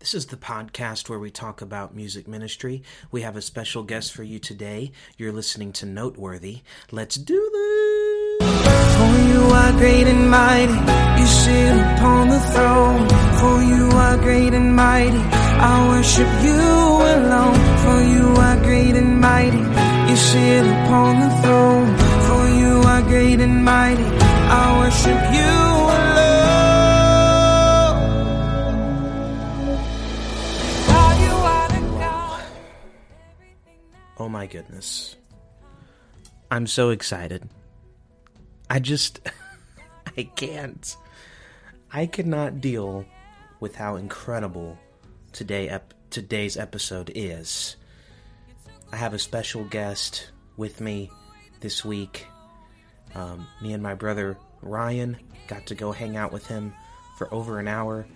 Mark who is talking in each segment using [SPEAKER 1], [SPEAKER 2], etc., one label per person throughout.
[SPEAKER 1] This is the podcast where we talk about music ministry. We have a special guest for you today. You're listening to Noteworthy. Let's do this!
[SPEAKER 2] For you are great and mighty, you sit upon the throne. For you are great and mighty, I worship you alone. For you are great and mighty, you sit upon the throne. For you are great and mighty, I worship you
[SPEAKER 1] Oh my goodness. I'm so excited. I just. I can't. I cannot deal with how incredible today ep- today's episode is. I have a special guest with me this week. Um, me and my brother Ryan got to go hang out with him for over an hour.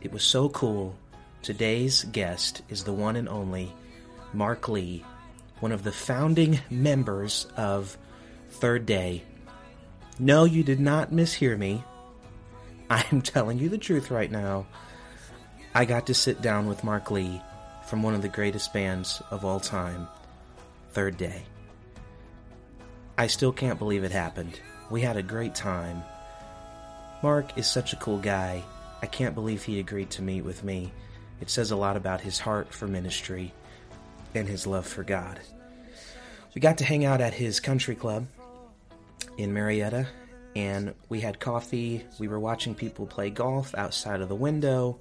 [SPEAKER 1] It was so cool. Today's guest is the one and only Mark Lee, one of the founding members of Third Day. No, you did not mishear me. I'm telling you the truth right now. I got to sit down with Mark Lee from one of the greatest bands of all time, Third Day. I still can't believe it happened. We had a great time. Mark is such a cool guy. I can't believe he agreed to meet with me. It says a lot about his heart for ministry and his love for God. We got to hang out at his country club in Marietta and we had coffee. We were watching people play golf outside of the window.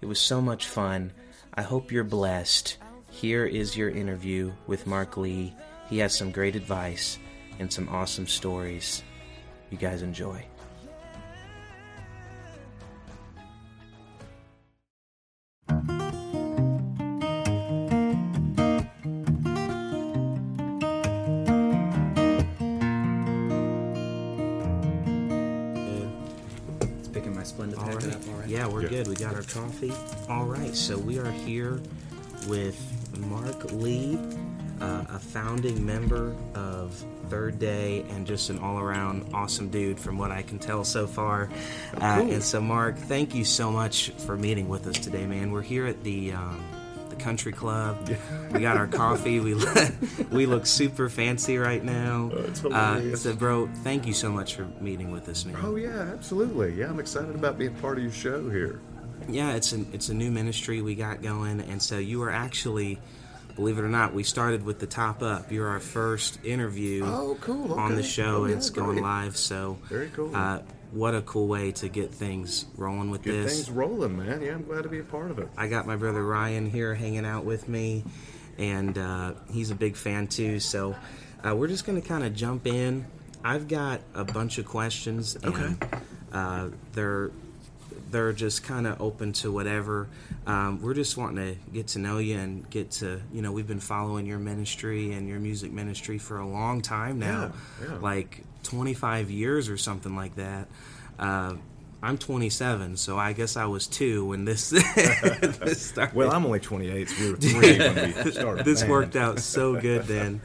[SPEAKER 1] It was so much fun. I hope you're blessed. Here is your interview with Mark Lee. He has some great advice and some awesome stories. You guys enjoy.
[SPEAKER 3] Picking my Splendid
[SPEAKER 1] All
[SPEAKER 3] packet
[SPEAKER 1] right.
[SPEAKER 3] up, all right?
[SPEAKER 1] Yeah, we're good. We got our coffee. All right. So we are here with Mark Lee, uh, a founding member of Third Day, and just an all-around awesome dude, from what I can tell so far. Uh,
[SPEAKER 3] cool.
[SPEAKER 1] and so, Mark, thank you so much for meeting with us today, man. We're here at the. Um, the country club. We got our coffee. We we look super fancy right now.
[SPEAKER 4] Oh, it's
[SPEAKER 1] uh,
[SPEAKER 4] hilarious.
[SPEAKER 1] so, bro, thank you so much for meeting with us, man.
[SPEAKER 4] Oh yeah, absolutely. Yeah, I'm excited about being part of your show here.
[SPEAKER 1] Yeah, it's an it's a new ministry we got going, and so you were actually, believe it or not, we started with the top up. You're our first interview
[SPEAKER 4] Oh, cool.
[SPEAKER 1] on the show,
[SPEAKER 4] Oh,
[SPEAKER 1] and
[SPEAKER 4] yeah,
[SPEAKER 1] it's going
[SPEAKER 4] great.
[SPEAKER 1] live. So
[SPEAKER 4] Very cool.
[SPEAKER 1] Uh, what a cool way to get things rolling with this.
[SPEAKER 4] Get
[SPEAKER 1] this.
[SPEAKER 4] things rolling, man. Yeah, I'm glad to be a part of it.
[SPEAKER 1] I got my brother Ryan here hanging out with me, and uh, he's a big fan too. So uh, we're just going to kind of jump in. I've got a bunch of questions, and
[SPEAKER 4] Okay.
[SPEAKER 1] uh, they're they're just kind of open to whatever. Um, we're just wanting to get to know you and get to you know we've been following your ministry and your music ministry for a long time now,
[SPEAKER 4] Yeah, yeah.
[SPEAKER 1] like 25 years or something like that. Uh, I'm 27, so I guess I was two when this, this started.
[SPEAKER 4] Well, I'm only 28, so we were three when we started.
[SPEAKER 1] this
[SPEAKER 4] band.
[SPEAKER 1] worked out so good then.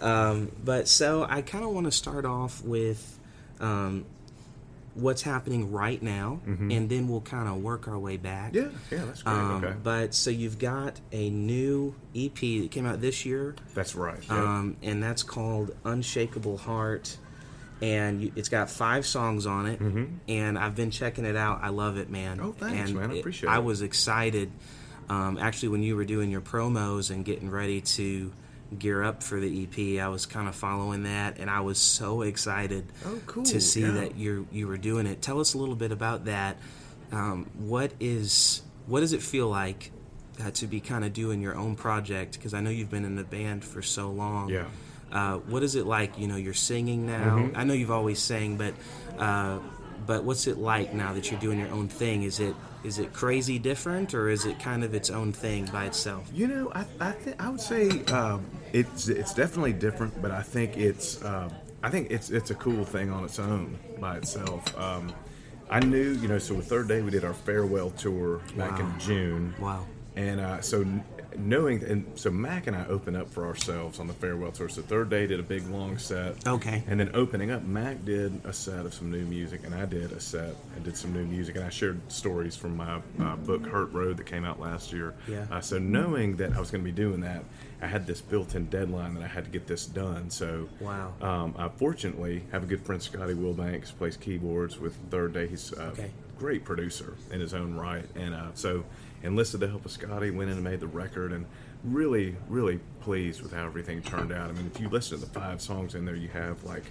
[SPEAKER 1] Um, but so I kind of want to start off with um, what's happening right now, and then we'll kind of work our way back.
[SPEAKER 4] Mm-hmm. Yeah, yeah, that's great.
[SPEAKER 1] Um,
[SPEAKER 4] okay.
[SPEAKER 1] But so you've got a new EP that came out this year,
[SPEAKER 4] That's right.
[SPEAKER 1] Um, and that's called Unshakable Heart. And you, it's got five songs on it, and I've been checking it out. I love it, man.
[SPEAKER 4] Mm-hmm. Oh, thanks,
[SPEAKER 1] and
[SPEAKER 4] man. I appreciate
[SPEAKER 1] it-
[SPEAKER 4] appreciate
[SPEAKER 1] I was excited, um, actually, when you were doing your promos and getting ready to gear up for the EP. I was kind of following that, and I was so excited
[SPEAKER 4] Oh, cool.
[SPEAKER 1] to see
[SPEAKER 4] Yeah.
[SPEAKER 1] that you you were doing it. Tell us a little bit about that. Um, what is what does it feel like uh, to be kind of doing your own project? Because I know you've been in the band for so long.
[SPEAKER 4] Yeah.
[SPEAKER 1] Uh, what is it like? You know, you're singing now.
[SPEAKER 4] Mm-hmm.
[SPEAKER 1] I know you've always sang, but uh, but what's it like now that you're doing your own thing? Is it is it crazy different, or is it kind of its own thing by itself?
[SPEAKER 4] You know, I I, th- I would say um, it's it's definitely different, but I think it's um, I think it's it's a cool thing on its own by itself. Um, I knew, you know, so the third day we did our farewell tour back
[SPEAKER 1] Wow.
[SPEAKER 4] in June.
[SPEAKER 1] Wow.
[SPEAKER 4] And uh, so knowing and so Mac and I opened up for ourselves on the farewell tour. So third day did a big long set.
[SPEAKER 1] Okay.
[SPEAKER 4] And then opening up, Mac did a set of some new music, and I did a set and did some new music, and I shared stories from my uh, book Hurt Road that came out last year.
[SPEAKER 1] Yeah.
[SPEAKER 4] Uh, so knowing that I was going to be doing that, I had this built-in deadline that I had to get this done. So
[SPEAKER 1] Wow.
[SPEAKER 4] Um, I fortunately have a good friend Scotty Wilbanks plays keyboards with Third Day. He's uh,
[SPEAKER 1] Okay.
[SPEAKER 4] great producer in his own right, and uh, so enlisted the help of Scotty, went in and made the record, and really, really pleased with how everything turned out. I mean, if you listen to the five songs in there, you have like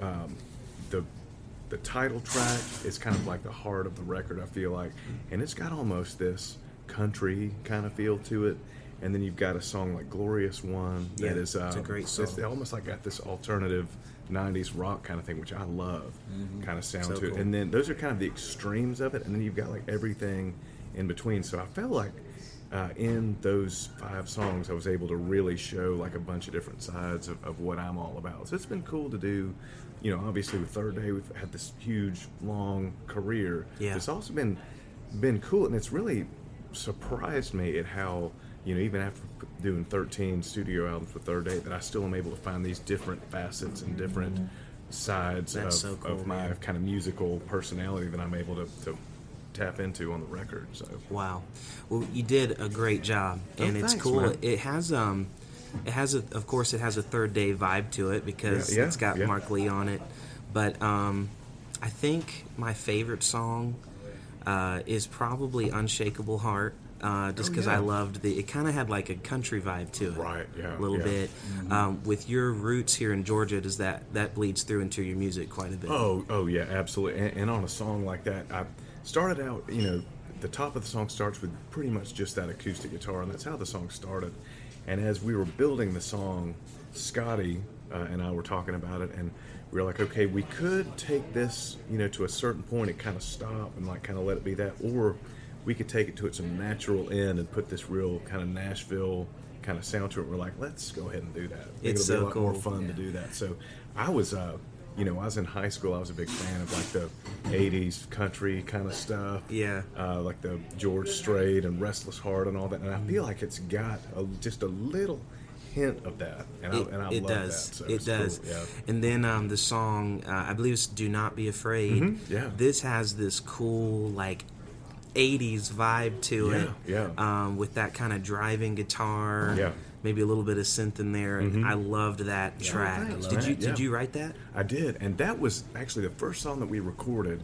[SPEAKER 4] um, the the title track is kind of like the heart of the record. I feel like, and it's got almost this country kind of feel to it. And then you've got a song like "Glorious One" that
[SPEAKER 1] Yeah,
[SPEAKER 4] is uh,
[SPEAKER 1] it's a great song.
[SPEAKER 4] it's almost like got this alternative '90s rock kind of thing, which I love, kind of sound
[SPEAKER 1] Mm-hmm. So
[SPEAKER 4] to it.
[SPEAKER 1] cool.
[SPEAKER 4] And then those are kind of the extremes of it, and then you've got like everything in between. So I felt like uh, in those five songs, I was able to really show like a bunch of different sides of, of what I'm all about. So it's been cool to do. You know, obviously with Third Day, we've had this huge, long career.
[SPEAKER 1] Yeah.
[SPEAKER 4] It's also been been cool, and it's really surprised me at how you know even after doing 13 studio albums with Third Day, that I still am able to find these different facets and different sides
[SPEAKER 1] That's
[SPEAKER 4] of,
[SPEAKER 1] so cool,
[SPEAKER 4] of my
[SPEAKER 1] man.
[SPEAKER 4] kind of musical personality that I'm able to, to tap into on the record. So
[SPEAKER 1] Wow. Well, you did a great job,
[SPEAKER 4] Oh,
[SPEAKER 1] and it's
[SPEAKER 4] thanks,
[SPEAKER 1] cool.
[SPEAKER 4] man.
[SPEAKER 1] It has um, it has a, of course, it has a third day vibe to it because
[SPEAKER 4] Yeah, yeah,
[SPEAKER 1] it's got
[SPEAKER 4] yeah.
[SPEAKER 1] Mark Lee on it. But um, I think my favorite song uh, is probably "Unshakable Heart." Uh, just
[SPEAKER 4] Oh,
[SPEAKER 1] because
[SPEAKER 4] yeah.
[SPEAKER 1] I loved the, it kind of had like a country vibe to it,
[SPEAKER 4] Right, yeah,
[SPEAKER 1] a little
[SPEAKER 4] yeah.
[SPEAKER 1] bit. Um, with your roots here in Georgia, does that that bleeds through into your music quite a bit?
[SPEAKER 4] Oh, oh yeah, absolutely. And, and on a song like that, I started out. You know, the top of the song starts with pretty much just that acoustic guitar, and that's how the song started. And as we were building the song, Scotty uh, and I were talking about it, and we were like, okay, we could take this, you know, to a certain point and kind of stop and like kind of let it be that, or we could take it to its natural end and put this real kind of Nashville kind of sound to it. We're like, let's go ahead and do that. I think
[SPEAKER 1] It's
[SPEAKER 4] it'll be a lot more
[SPEAKER 1] cool.
[SPEAKER 4] fun to do that. So I was, uh, you know, I was in high school. I was a big fan of like the '80s country kind of stuff.
[SPEAKER 1] Yeah.
[SPEAKER 4] uh, like the George Strait and Restless Heart and all that. And I feel like it's got a, just a little hint of that, and
[SPEAKER 1] It,
[SPEAKER 4] I, and I
[SPEAKER 1] it
[SPEAKER 4] love
[SPEAKER 1] does.
[SPEAKER 4] that. So
[SPEAKER 1] it does.
[SPEAKER 4] Cool. Yeah.
[SPEAKER 1] And then um, the song, uh, I believe it's "Do Not Be Afraid."
[SPEAKER 4] Mhm, yeah.
[SPEAKER 1] This has this cool like '80s vibe to
[SPEAKER 4] Yeah,
[SPEAKER 1] it.
[SPEAKER 4] yeah.
[SPEAKER 1] Um, with that kind of driving guitar.
[SPEAKER 4] Yeah.
[SPEAKER 1] Maybe a little bit of synth in there. And I loved that track.
[SPEAKER 4] thanks,
[SPEAKER 1] did
[SPEAKER 4] man.
[SPEAKER 1] you
[SPEAKER 4] Yeah.
[SPEAKER 1] Did you write that?
[SPEAKER 4] I did, and that was actually the first song that we recorded.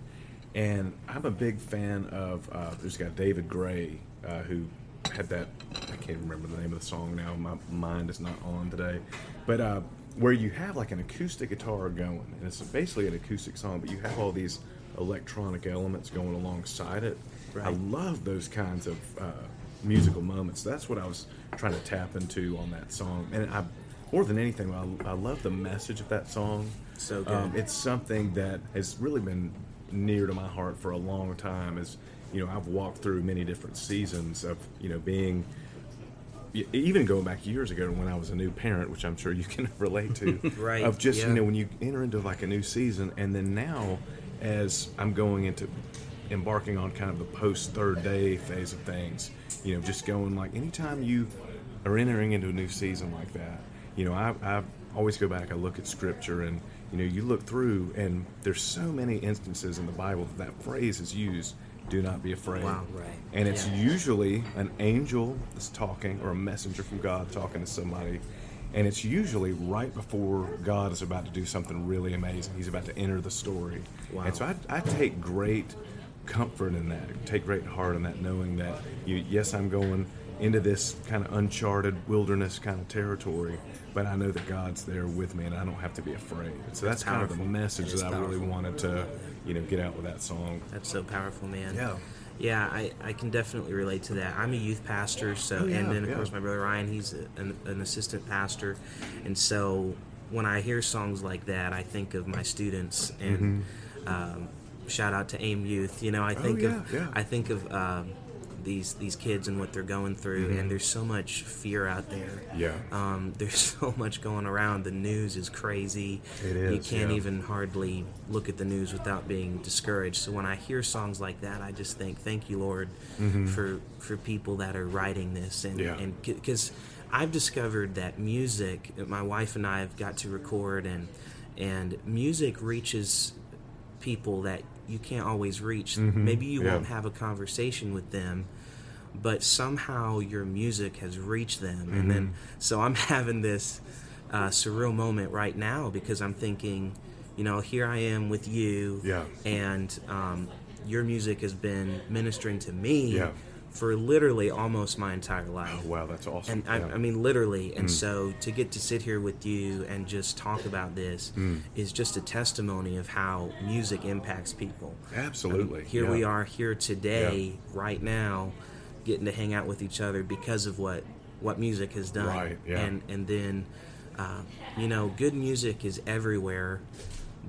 [SPEAKER 4] And I'm a big fan of. Uh, there's a guy David Gray uh, who had that. I can't remember the name of the song now. My mind is not on today, but uh, where you have like an acoustic guitar going, and it's basically an acoustic song, but you have all these electronic elements going alongside it. I love those kinds of uh, musical moments. That's what I was trying to tap into on that song, and I. More than anything, I, I love the message of that song.
[SPEAKER 1] So good.
[SPEAKER 4] Um, it's something that has really been near to my heart for a long time. As you know, I've walked through many different seasons of you know being even going back years ago when I was a new parent, which I'm sure you can relate to.
[SPEAKER 1] Right,
[SPEAKER 4] Of just
[SPEAKER 1] yeah.
[SPEAKER 4] you know when you enter into like a new season, and then now as I'm going into embarking on kind of the post third day phase of things, you know, just going like anytime you are entering into a new season like that, you know, I, I always go back, I look at scripture, and you know, you look through, and there's so many instances in the Bible that that phrase is used. Do not be afraid.
[SPEAKER 1] Wow, right.
[SPEAKER 4] And it's
[SPEAKER 1] Yeah.
[SPEAKER 4] usually an angel that's talking or a messenger from God talking to somebody. And it's usually right before God is about to do something really amazing. He's about to enter the story.
[SPEAKER 1] Wow.
[SPEAKER 4] And so I, I take great comfort in that, take great heart in that, knowing that, you, yes, I'm going into this kind of uncharted wilderness kind of territory, but I know that God's there with me and I don't have to be afraid. So that's, kind of the message
[SPEAKER 1] that
[SPEAKER 4] I really wanted to, you know, get out with that song.
[SPEAKER 1] That's so powerful, man.
[SPEAKER 4] Yeah.
[SPEAKER 1] Yeah, I, I can definitely relate to that. I'm a youth pastor, so
[SPEAKER 4] Oh, yeah,
[SPEAKER 1] and then of
[SPEAKER 4] yeah.
[SPEAKER 1] course my brother Ryan, he's a, an, an assistant pastor, and so when I hear songs like that, I think of my students and um, shout out to AIM Youth. You know, I think
[SPEAKER 4] Mm-hmm. Oh, yeah,
[SPEAKER 1] of
[SPEAKER 4] yeah.
[SPEAKER 1] I think of um, these these kids and what they're going through, and there's so much fear out there.
[SPEAKER 4] Mm-hmm. Yeah.
[SPEAKER 1] Um, there's so much going around. The news is crazy.
[SPEAKER 4] It
[SPEAKER 1] You can't
[SPEAKER 4] yeah.
[SPEAKER 1] even hardly look at the news without being discouraged. So when I hear songs like that, I just think, "Thank you, Lord, for for people that are writing this." And
[SPEAKER 4] Mm-hmm. Yeah.
[SPEAKER 1] and because I've discovered that music, my wife and I have got to record, and and music reaches people that you can't always reach. Maybe you
[SPEAKER 4] Mm-hmm. Yeah.
[SPEAKER 1] won't have a conversation with them, but somehow your music has reached them. And then,
[SPEAKER 4] Mm-hmm.
[SPEAKER 1] so I'm having this uh, surreal moment right now because I'm thinking, you know, here I am with you,
[SPEAKER 4] Yeah.
[SPEAKER 1] and um, your music has been ministering to me
[SPEAKER 4] Yeah.
[SPEAKER 1] For literally almost my entire life.
[SPEAKER 4] Oh, wow, that's awesome.
[SPEAKER 1] And I,
[SPEAKER 4] Yeah.
[SPEAKER 1] I mean, literally. And so to get to sit here with you and just talk about this is just a testimony of how music impacts people. I mean,
[SPEAKER 4] Absolutely.
[SPEAKER 1] here
[SPEAKER 4] yeah.
[SPEAKER 1] we are here today, right now, getting to hang out with each other because of what what music has done.
[SPEAKER 4] Right, yeah.
[SPEAKER 1] And and then, uh, you know, good music is everywhere,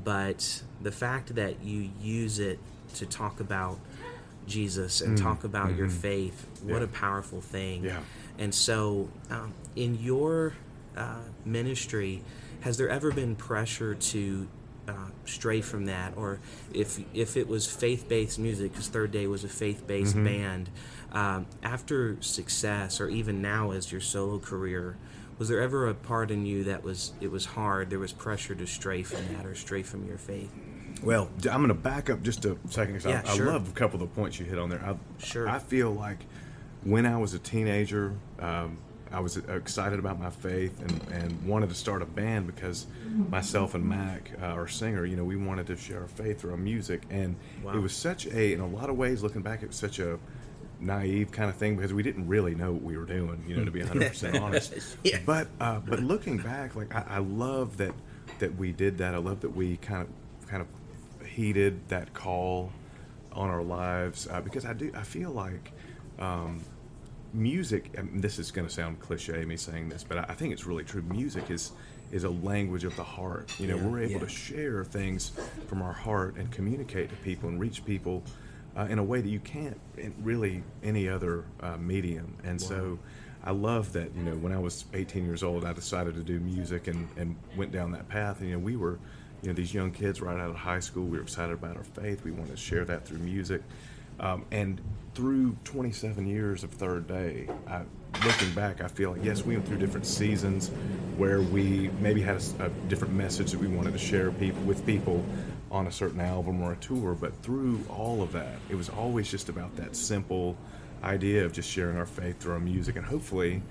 [SPEAKER 1] but the fact that you use it to talk about Jesus and talk about your faith, what
[SPEAKER 4] Mm-hmm. Yeah.
[SPEAKER 1] a powerful thing.
[SPEAKER 4] Yeah.
[SPEAKER 1] And so, um, in your uh, ministry, has there ever been pressure to uh, stray from that, or if if it was faith based music, because Third Day was a faith based
[SPEAKER 4] Mm-hmm.
[SPEAKER 1] band, um, after success, or even now as your solo career, was there ever a part in you that was it was hard? There was pressure to stray from that or stray from your faith.
[SPEAKER 4] Well, I'm going to back up just a second because
[SPEAKER 1] Yeah,
[SPEAKER 4] I,
[SPEAKER 1] sure.
[SPEAKER 4] I love a couple of the points you hit on there. I,
[SPEAKER 1] Sure.
[SPEAKER 4] I feel like when I was a teenager, um, I was excited about my faith and, and wanted to start a band because myself and Mac, uh, our singer, you know, we wanted to share our faith through our music. And
[SPEAKER 1] Wow.
[SPEAKER 4] it was such a, in a lot of ways, looking back, it was such a naive kind of thing because we didn't really know what we were doing, you know, to be 100% honest.
[SPEAKER 1] Yeah.
[SPEAKER 4] But uh, but looking back, like I, I love that that we did that. I love that we kind of kind of heeded that call on our lives uh, because I do I feel like um, music. And this is going to sound cliche, me saying this, but I, I think it's really true. Music is is a language of the heart. You know,
[SPEAKER 1] Yeah,
[SPEAKER 4] we're able
[SPEAKER 1] yeah.
[SPEAKER 4] to share things from our heart and communicate to people and reach people uh, in a way that you can't in really any other uh, medium. And so. I love that, you know, when I was 18 years old, I decided to do music and, and went down that path. And, you know, we were, you know, these young kids right out of high school. We were excited about our faith. We wanted to share that through music. Um, and through 27 years of Third Day, I, looking back, I feel like, yes, we went through different seasons where we maybe had a different message that we wanted to share people with people on a certain album or a tour. But through all of that, it was always just about that simple idea of just sharing our faith through our music. And hopefully,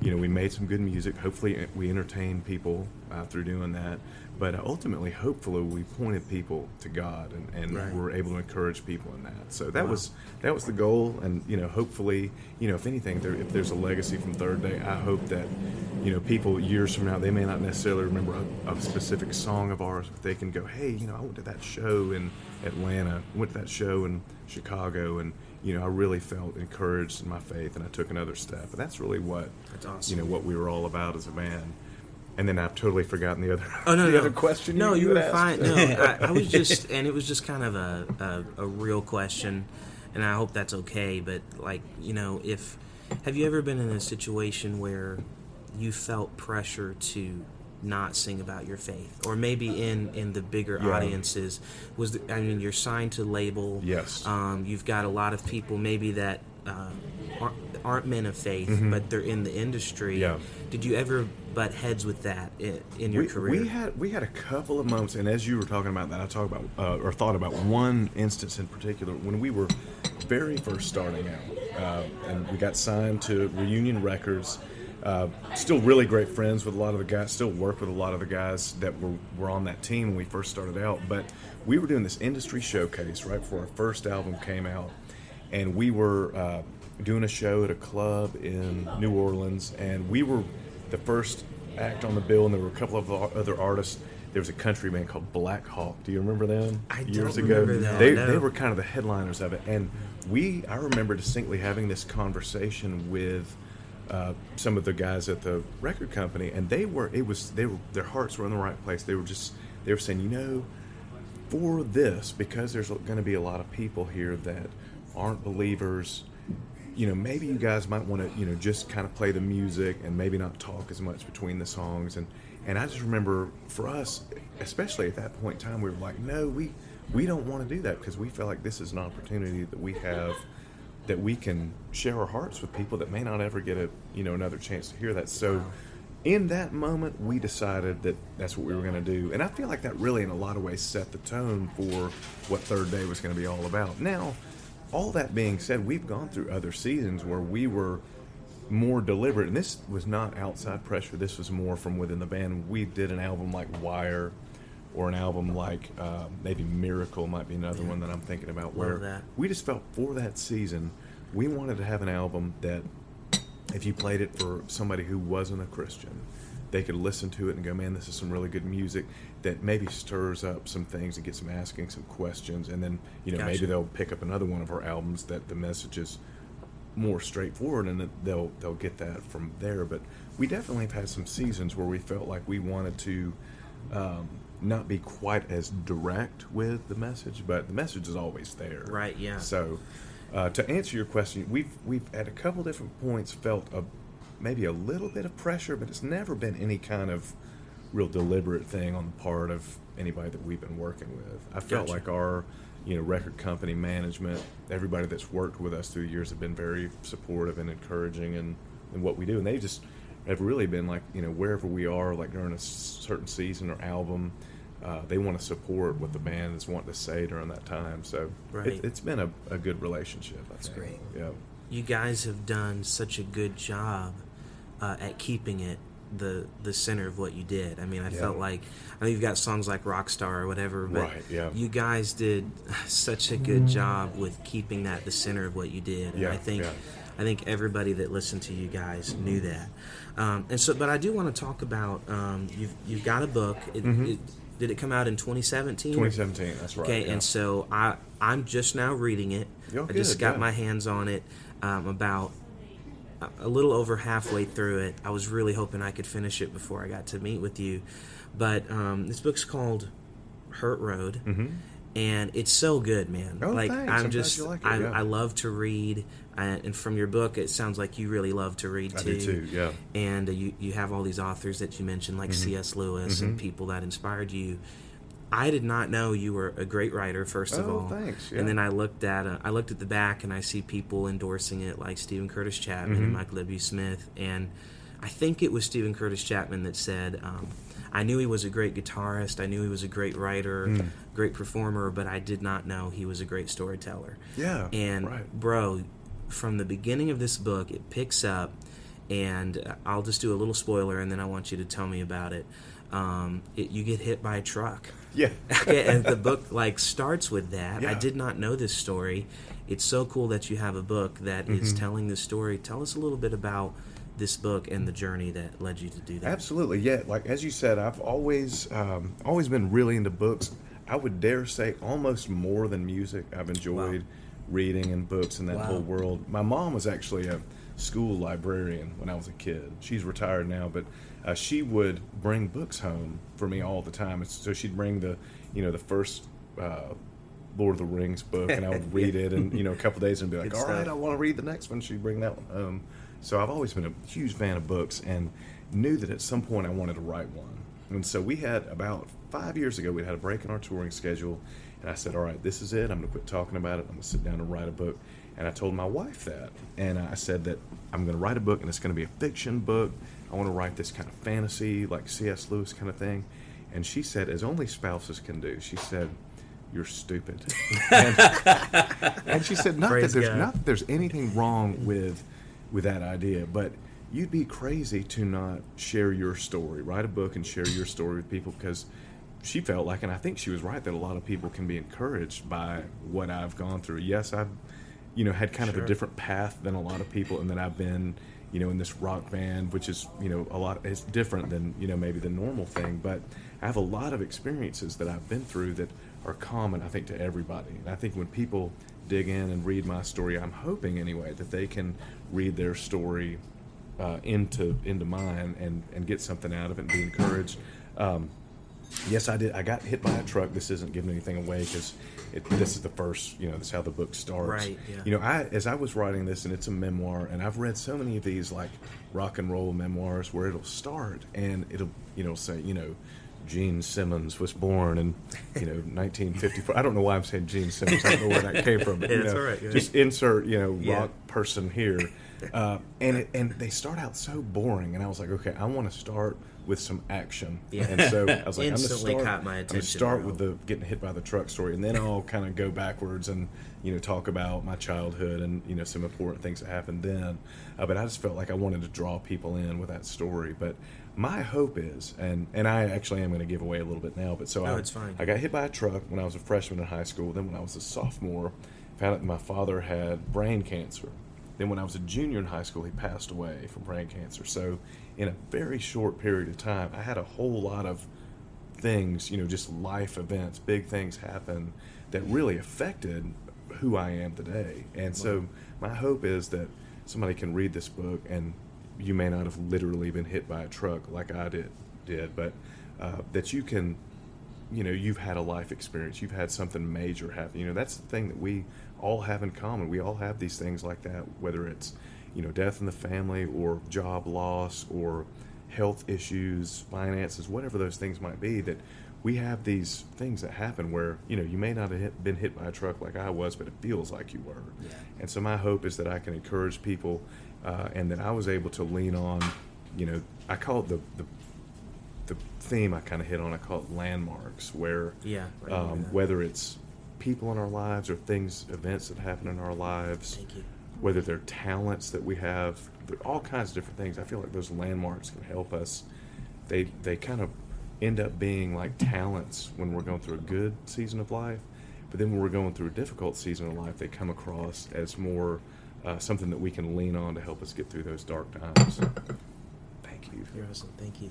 [SPEAKER 4] you know, we made some good music. Hopefully, we entertained people uh, through doing that. But ultimately, hopefully, we pointed people to God, and, and
[SPEAKER 1] Right.
[SPEAKER 4] were able to encourage people in that. So that was that was the goal. And you know, hopefully, you know, if anything, there, if there's a legacy from Third Day, I hope that you know, people years from now, they may not necessarily remember a, a specific song of ours, but they can go, hey, you know, I went to that show in Atlanta, went to that show in Chicago, and you know, I really felt encouraged in my faith, and I took another step. And that's really what
[SPEAKER 1] That's awesome.
[SPEAKER 4] you know what we were all about as a band. And then I've totally forgotten the other
[SPEAKER 1] Oh no,
[SPEAKER 4] the
[SPEAKER 1] no.
[SPEAKER 4] other question.
[SPEAKER 1] No, you,
[SPEAKER 4] had
[SPEAKER 1] were
[SPEAKER 4] asked.
[SPEAKER 1] fine. No, I, I was just, and it was just kind of a, a a real question, and I hope that's okay. But like, you know, if have you ever been in a situation where you felt pressure to not sing about your faith, or maybe in in the bigger
[SPEAKER 4] Yeah.
[SPEAKER 1] audiences? Was the, I mean, you're signed to label.
[SPEAKER 4] Yes.
[SPEAKER 1] Um, you've got a lot of people maybe that uh, aren't, men of faith, but they're in the industry.
[SPEAKER 4] Mm-hmm. Yeah.
[SPEAKER 1] Did you ever butt heads with that in, in your
[SPEAKER 4] we,
[SPEAKER 1] career?
[SPEAKER 4] We had we had a couple of moments, and as you were talking about that, I talked about uh, or thought about one instance in particular when we were very first starting out, uh, and we got signed to Reunion Records. Uh, still really great friends with a lot of the guys. Still work with a lot of the guys that were were on that team when we first started out. But we were doing this industry showcase right before our first album came out, and we were uh, doing a show at a club in New Orleans, and we were the first act on the bill, and there were a couple of other artists. There was a country band called Black Hawk. Do you remember them?
[SPEAKER 1] I don't
[SPEAKER 4] Years ago,
[SPEAKER 1] remember that,
[SPEAKER 4] they
[SPEAKER 1] no.
[SPEAKER 4] they were kind of the headliners of it, and we I remember distinctly having this conversation with. Uh, some of the guys at the record company, and they were it was they were their hearts were in the right place. They were just they were saying, you know, for this because there's going to be a lot of people here that aren't believers you know, maybe you guys might want to, you know, just kind of play the music and maybe not talk as much between the songs. And and I just remember for us, especially at that point in time, we were like, no, we we don't want to do that because we feel like this is an opportunity that we have that we can share our hearts with people that may not ever get a you know another chance to hear that. So. In that moment, we decided that that's what we were going to do, and I feel like that really, in a lot of ways, set the tone for what Third Day was going to be all about. Now, all that being said, we've gone through other seasons where we were more deliberate, and this was not outside pressure. This was more from within the band. We did an album like Wire, or an album like uh, maybe Miracle might be another one that I'm thinking about. Where we just felt for that season, we wanted to have an album that, if you played it for somebody who wasn't a Christian, they could listen to it and go, "Man, this is some really good music." That maybe stirs up some things and gets them asking some questions, and then you know
[SPEAKER 1] Gotcha.
[SPEAKER 4] maybe they'll pick up another one of our albums that the message is more straightforward, and that they'll they'll get that from there. But we definitely have had some seasons where we felt like we wanted to um, not be quite as direct with the message, but the message is always there.
[SPEAKER 1] Right, yeah.
[SPEAKER 4] So uh, to answer your question, we've we've at a couple different points felt a maybe a little bit of pressure, but it's never been any kind of real deliberate thing on the part of anybody that we've been working with. I felt
[SPEAKER 1] Gotcha.
[SPEAKER 4] like our you know record company management, everybody that's worked with us through the years have been very supportive and encouraging in, in what we do, and they just have really been like you know wherever we are, like during a certain season or album. Uh, they want to support what the band is wanting to say during that time, so
[SPEAKER 1] Right.
[SPEAKER 4] it, it's been a, a good relationship. I
[SPEAKER 1] That's
[SPEAKER 4] think.
[SPEAKER 1] great.
[SPEAKER 4] Yeah.
[SPEAKER 1] you guys have done such a good job uh, at keeping it the the center of what you did. I mean, I
[SPEAKER 4] Yeah.
[SPEAKER 1] felt like I know you've got songs like Rockstar or whatever, but
[SPEAKER 4] Right, yeah.
[SPEAKER 1] you guys did such a good job with keeping that the center of what you did. And
[SPEAKER 4] Yeah,
[SPEAKER 1] I think. I think everybody that listened to you guys knew that. Um, and so, but I do want to talk about um, you've you've got a book. It, it, did it come out in 2017?
[SPEAKER 4] 2017, that's right.
[SPEAKER 1] Okay,
[SPEAKER 4] yeah.
[SPEAKER 1] and so I I'm just now reading it.
[SPEAKER 4] Oh,
[SPEAKER 1] I just
[SPEAKER 4] good,
[SPEAKER 1] got
[SPEAKER 4] yeah.
[SPEAKER 1] my hands on it um, about a- little over halfway through it. I was really hoping I could finish it before I got to meet with you, but um, this book's called Hurt Road, and it's so good, man.
[SPEAKER 4] Mm-hmm. Oh,
[SPEAKER 1] like
[SPEAKER 4] thanks.
[SPEAKER 1] I'm
[SPEAKER 4] I'm
[SPEAKER 1] just
[SPEAKER 4] like it,
[SPEAKER 1] I,
[SPEAKER 4] yeah.
[SPEAKER 1] I love to read, uh, and from your book, it sounds like you really love to read
[SPEAKER 4] I
[SPEAKER 1] too.
[SPEAKER 4] do too, yeah.
[SPEAKER 1] And uh, you you have all these authors that you mentioned, like
[SPEAKER 4] Mm-hmm.
[SPEAKER 1] C.S. Lewis and people that inspired you. I did not know you were a great writer. First of
[SPEAKER 4] Oh,
[SPEAKER 1] all,
[SPEAKER 4] thanks, yeah.
[SPEAKER 1] And then I looked at uh, I looked at the back and I see people endorsing it, like Steven Curtis Chapman
[SPEAKER 4] Mm-hmm.
[SPEAKER 1] and Michael W. Smith, and I think it was Steven Curtis Chapman that said, um, "I knew he was a great guitarist. I knew he was a great writer,
[SPEAKER 4] Mm.
[SPEAKER 1] great performer, but I did not know he was a great storyteller."
[SPEAKER 4] Yeah,
[SPEAKER 1] And
[SPEAKER 4] right.
[SPEAKER 1] bro, from the beginning of this book, it picks up, and I'll just do a little spoiler, and then I want you to tell me about it. Um, it you get hit by a truck.
[SPEAKER 4] Yeah.
[SPEAKER 1] okay, and the book like starts with that. I did not know this story. It's so cool that you have a book that is
[SPEAKER 4] Mm-hmm.
[SPEAKER 1] telling this story. Tell us a little bit about this book and the journey that led you to do that.
[SPEAKER 4] Absolutely, yeah. Like as you said, I've always um, always been really into books. I would dare say almost more than music. I've enjoyed reading and books and that
[SPEAKER 1] Wow.
[SPEAKER 4] whole world. My mom was actually a school librarian when I was a kid. She's retired now, but uh, she would bring books home for me all the time. So she'd bring the you know the first. Uh, Lord of the Rings book, and I would read it, and you know, a couple days, and be like, "All right. I want to read the next one." She'd bring that one home. So I've always been a huge fan of books, and knew that at some point I wanted to write one. And so we had about five years ago, we had a break in our touring schedule, and I said, "All right, this is it. I'm going to quit talking about it. I'm going to sit down and write a book." And I told my wife that, and I said that I'm going to write a book, and it's going to be a fiction book. I want to write this kind of fantasy, like C.S. Lewis kind of thing. And she said, as only spouses can do, she said, "You're stupid." and, and she said, "Not
[SPEAKER 1] Praise
[SPEAKER 4] that there's
[SPEAKER 1] God.
[SPEAKER 4] not that there's anything wrong with with that idea, but you'd be crazy to not share your story, write a book and share your story with people because." She felt like, and I think she was right, that a lot of people can be encouraged by what I've gone through. Yes, I've, you know, had kind of a different path than a lot of people, and then I've been, you know, in this rock band, which is, you know, a lot. It's different than, you know, maybe the normal thing. But I have a lot of experiences that I've been through that are common, I think, to everybody. And I think when people dig in and read my story, I'm hoping anyway that they can read their story uh, into into mine and and get something out of it and be encouraged. Um, yes, I did. I got hit by a truck. This isn't giving anything away because this is the first. You know, this is how the book starts.
[SPEAKER 1] Right, yeah.
[SPEAKER 4] You know, I as I was writing this, and it's a memoir, and I've read so many of these like rock and roll memoirs where it'll start and it'll you know say you know. Gene Simmons was born in, you know, 1954. I don't know why I'm saying Gene Simmons. I don't know where that came from. But,
[SPEAKER 1] Yeah,
[SPEAKER 4] you
[SPEAKER 1] that's
[SPEAKER 4] know,
[SPEAKER 1] all right, yeah.
[SPEAKER 4] Just insert, you know,
[SPEAKER 1] Yeah.
[SPEAKER 4] rock person here, uh, and it, and they start out so boring, and I was like, okay, I want to start with some action,
[SPEAKER 1] Yeah.
[SPEAKER 4] and so I was like,
[SPEAKER 1] Instantly
[SPEAKER 4] I'm gonna start,
[SPEAKER 1] caught my attention.
[SPEAKER 4] I'm gonna start with the getting hit by the truck story, and then I'll kind of go backwards and you know talk about my childhood and you know some important things that happened then. Uh, but I just felt like I wanted to draw people in with that story. But my hope is, and and I actually am going to give away a little bit now. But so
[SPEAKER 1] No,
[SPEAKER 4] I,
[SPEAKER 1] it's fine.
[SPEAKER 4] I got hit by a truck when I was a freshman in high school. Then when I was a sophomore, found out that my father had brain cancer. Then when I was a junior in high school, he passed away from brain cancer. So in a very short period of time, I had a whole lot of things, you know, just life events, big things happen that really affected who I am today. And so my hope is that somebody can read this book and you may not have literally been hit by a truck like I did did, but uh, that you can you know you've had a life experience you've had something major happen you know that's the thing that we all have in common. We all have these things like that whether it's you know death in the family or job loss or health issues finances whatever those things might be that we have these things that happen where you know you may not have hit, been hit by a truck like I was but it feels like you were.
[SPEAKER 3] Yeah.
[SPEAKER 4] and so my hope is that I can encourage people uh, and that I was able to lean on you know I call it the, the the theme I kind of hit on, I call it landmarks, where
[SPEAKER 1] Yeah, remember
[SPEAKER 4] um, whether it's people in our lives or things, events that happen in our lives,
[SPEAKER 1] Thank you.
[SPEAKER 4] whether they're talents that we have, all kinds of different things. I feel like those landmarks can help us. They they kind of end up being like talents when we're going through a good season of life, but then when we're going through a difficult season of life, they come across as more uh, something that we can lean on to help us get through those dark times. Thank you.
[SPEAKER 1] You're awesome. Thank you.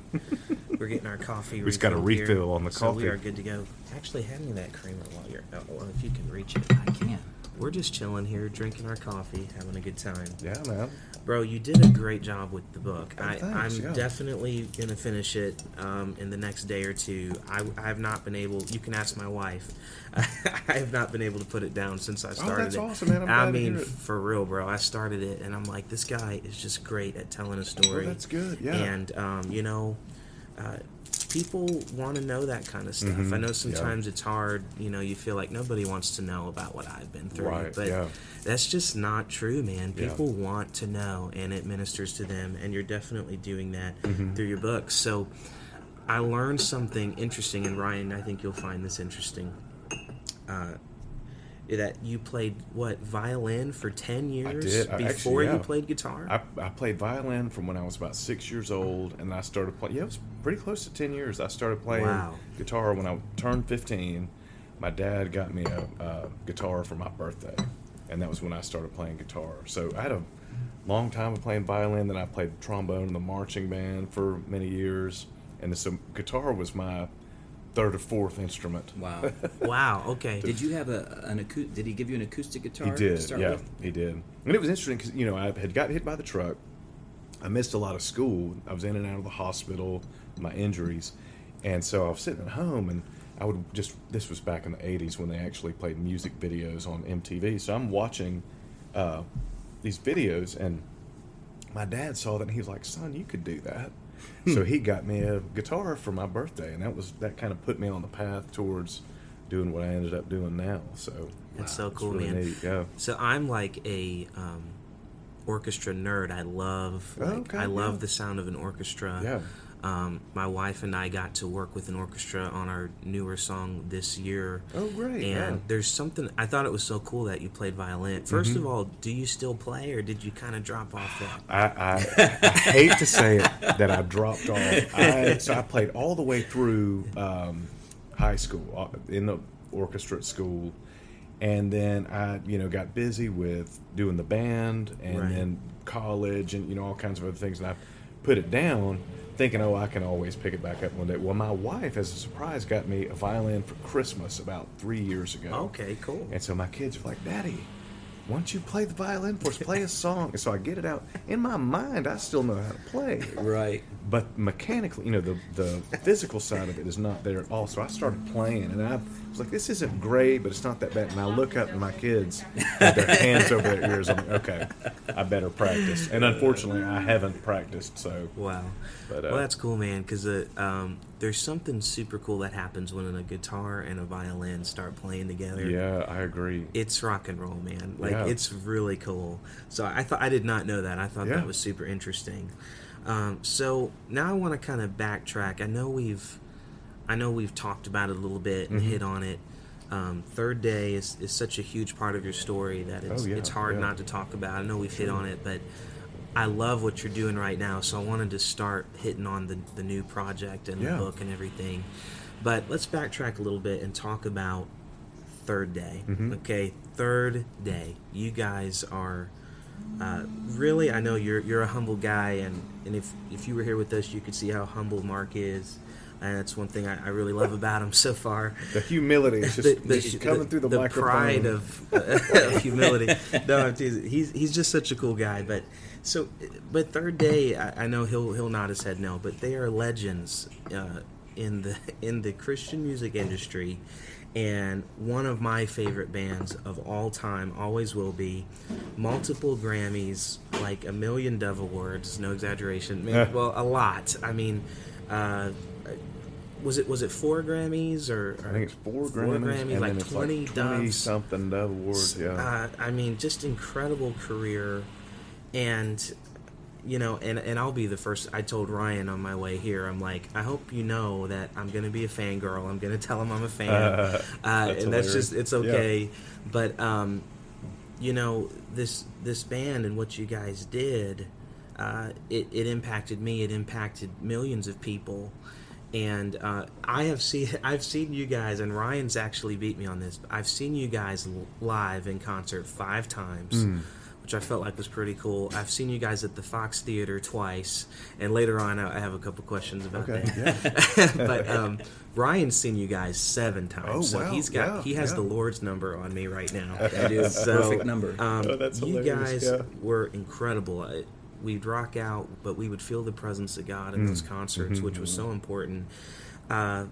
[SPEAKER 1] We're getting our coffee.
[SPEAKER 4] We just got a
[SPEAKER 1] refilled here,
[SPEAKER 4] refill on the
[SPEAKER 1] so we are good to go. Actually, hand me that creamer while you're. Oh, well, if you can reach it.
[SPEAKER 3] I can.
[SPEAKER 1] We're just chilling here, drinking our coffee, having a good time.
[SPEAKER 4] Yeah, man.
[SPEAKER 1] Bro, you did a great job with the book.
[SPEAKER 4] Oh,
[SPEAKER 1] I, I'm
[SPEAKER 4] yeah.
[SPEAKER 1] definitely gonna finish it um, in the next day or two. I, I have not been able. You can ask my wife. I have not been able to put it down since I started
[SPEAKER 4] Oh, that's
[SPEAKER 1] it.
[SPEAKER 4] awesome, man. I'm
[SPEAKER 1] I mean, for real, bro. I started it, and I'm like, this guy is just great at telling a story.
[SPEAKER 4] Oh, that's good, yeah.
[SPEAKER 1] And um, you know, uh, people want to know that kind of stuff.
[SPEAKER 4] Mhm,
[SPEAKER 1] I know
[SPEAKER 4] yeah.
[SPEAKER 1] sometimes it's hard. You know, you feel like nobody wants to know about what I've been through,
[SPEAKER 4] Right,
[SPEAKER 1] but
[SPEAKER 4] yeah.
[SPEAKER 1] that's just not true, man.
[SPEAKER 4] Yeah.
[SPEAKER 1] People want to know, and it ministers to them, and you're definitely doing that
[SPEAKER 4] Mm-hmm.
[SPEAKER 1] through your books. So, I learned something interesting, and Ryan, I think you'll find this interesting. Uh, that you played what violin for ten years
[SPEAKER 4] did. I
[SPEAKER 1] before
[SPEAKER 4] actually,
[SPEAKER 1] you played guitar.
[SPEAKER 4] I, I played violin from when I was about six years old, and I started playing. Yeah, it was pretty close to ten years. I started playing
[SPEAKER 1] Wow.
[SPEAKER 4] guitar when I turned fifteen. My dad got me a, a guitar for my birthday, and that was when I started playing guitar. So I had a long time of playing violin. Then I played trombone in the marching band for many years, and so guitar was my third or fourth instrument.
[SPEAKER 3] Wow.
[SPEAKER 1] wow. Okay.
[SPEAKER 3] did you have a an acou- Did he give you an acoustic guitar?
[SPEAKER 4] He
[SPEAKER 3] to
[SPEAKER 4] did,
[SPEAKER 3] start
[SPEAKER 4] yeah,
[SPEAKER 3] with?
[SPEAKER 4] he did. And it was interesting because you know I had got hit by the truck. I missed a lot of school. I was in and out of the hospital, my injuries, and so I was sitting at home and I would just. This was back in the '80s when they actually played music videos on MTV. So I'm watching uh, these videos, and my dad saw that and he was like, "Son, you could do that." So he got me a guitar for my birthday, and that was that kind of put me on the path towards doing what I ended up doing now. So
[SPEAKER 1] That's so
[SPEAKER 4] it's
[SPEAKER 1] cool,
[SPEAKER 4] really
[SPEAKER 1] man.
[SPEAKER 4] neat, Yeah.
[SPEAKER 1] So I'm like a um, orchestra nerd. I love
[SPEAKER 4] Oh,
[SPEAKER 1] like
[SPEAKER 4] okay,
[SPEAKER 1] I love the sound of an orchestra.
[SPEAKER 4] Yeah.
[SPEAKER 1] Um, my wife and I got to work with an orchestra on our newer song this year.
[SPEAKER 4] Oh, great,
[SPEAKER 1] And
[SPEAKER 4] yeah.
[SPEAKER 1] there's something I thought it was so cool that you played violin. 1st
[SPEAKER 4] Mm-hmm.
[SPEAKER 1] of all, do you still play, or did you kind of drop off that?
[SPEAKER 4] I, I, I hate to say it that I dropped off. I, so I played all the way through um, high school uh, in the orchestra at school, and then I, you know, got busy with doing the band and
[SPEAKER 1] Right.
[SPEAKER 4] then college and you know all kinds of other things, and I put it down. Thinking, oh, I can always pick it back up one day. Well, my wife, as a surprise, got me a violin for Christmas about three years ago.
[SPEAKER 1] Okay, cool.
[SPEAKER 4] And so my kids are like, Daddy, why don't you play the violin for us? Play a song. And so I get it out. In my mind, I still know how to play.
[SPEAKER 3] Right.
[SPEAKER 4] But mechanically, you know, the, the physical side of it is not there at all. So I started playing, and I was like, this isn't great, but it's not that bad. And I look up, and my kids have their hands over their ears. I'm like, okay, I better practice. And unfortunately, I haven't practiced. So
[SPEAKER 1] Wow.
[SPEAKER 4] But, uh,
[SPEAKER 1] well, that's cool, man. Because uh, um, there's something super cool that happens when a guitar and a violin start playing together.
[SPEAKER 4] yeah, I agree.
[SPEAKER 1] It's rock and roll, man. Like
[SPEAKER 4] Yeah.
[SPEAKER 1] it's really cool. So I thought I did not know that. I thought
[SPEAKER 4] Yeah.
[SPEAKER 1] that was super interesting. Um, so now I want to kind of backtrack. I know we've, I know we've talked about it a little bit and
[SPEAKER 4] Mm-hmm.
[SPEAKER 1] hit on it. Um, Third Day is, is such a huge part of your story that it's,
[SPEAKER 4] Oh, yeah,
[SPEAKER 1] it's hard not to talk about. I know we've hit on it, but I love what you're doing right now. So I wanted to start hitting on the, the new project and
[SPEAKER 4] Yeah.
[SPEAKER 1] the book and everything. But let's backtrack a little bit and talk about Third Day.
[SPEAKER 4] Mm-hmm.
[SPEAKER 1] Okay, Third Day. You guys are uh, really. I know you're you're a humble guy, and, and if if you were here with us, you could see how humble Mark is. And that's one thing I, I really love about him so far.
[SPEAKER 4] The humility is just, just coming through the, microphone.
[SPEAKER 1] pride of, of humility. No, I'm teasing. he's he's just such a cool guy. But so, but third day, I, I know he'll he'll nod his head no, but they are legends uh, in the in the Christian music industry, and one of my favorite bands of all time, always will be. Multiple Grammys, like a million Dove Awards, no exaggeration. Maybe, well, a lot. I mean. Uh, was it was it four Grammys or, or
[SPEAKER 4] I think it's four Grammys, and
[SPEAKER 1] like
[SPEAKER 4] then it's
[SPEAKER 1] twenty
[SPEAKER 4] like twenty
[SPEAKER 1] Doves.
[SPEAKER 4] something Dove Awards. Yeah,
[SPEAKER 1] Uh, I mean, just incredible career, and you know, and and I'll be the first. I told Ryan on my way here, I'm like, I hope you know that I'm gonna be a fangirl. I'm gonna tell him I'm a fan, uh,
[SPEAKER 4] that's
[SPEAKER 1] and that's
[SPEAKER 4] hilarious.
[SPEAKER 1] just it's
[SPEAKER 4] Yeah.
[SPEAKER 1] okay. But um, you know, this this band and what you guys did, uh, it it impacted me. It impacted millions of people. And uh, I have seen I've seen you guys, and Ryan's actually beat me on this. I've seen you guys live in concert five times,
[SPEAKER 4] Hmm.
[SPEAKER 1] Which I felt like was pretty cool. I've seen you guys at the Fox Theater twice, and later on I I have a couple questions about
[SPEAKER 4] Okay,
[SPEAKER 1] that. but um, Ryan's seen you guys seven times,
[SPEAKER 4] Oh,
[SPEAKER 1] so
[SPEAKER 4] wow,
[SPEAKER 1] he's got
[SPEAKER 4] yeah,
[SPEAKER 1] he has
[SPEAKER 4] yeah.
[SPEAKER 1] the Lord's number on me right now.
[SPEAKER 3] That is
[SPEAKER 1] So,
[SPEAKER 3] perfect number.
[SPEAKER 1] Um,
[SPEAKER 4] Oh, that's
[SPEAKER 1] you
[SPEAKER 4] hilarious,
[SPEAKER 1] guys
[SPEAKER 4] yeah.
[SPEAKER 1] were incredible. I- We'd rock out, but we would feel the presence of God in those
[SPEAKER 4] Mm.
[SPEAKER 1] concerts, which
[SPEAKER 4] Mm-hmm.
[SPEAKER 1] was so important. Uh,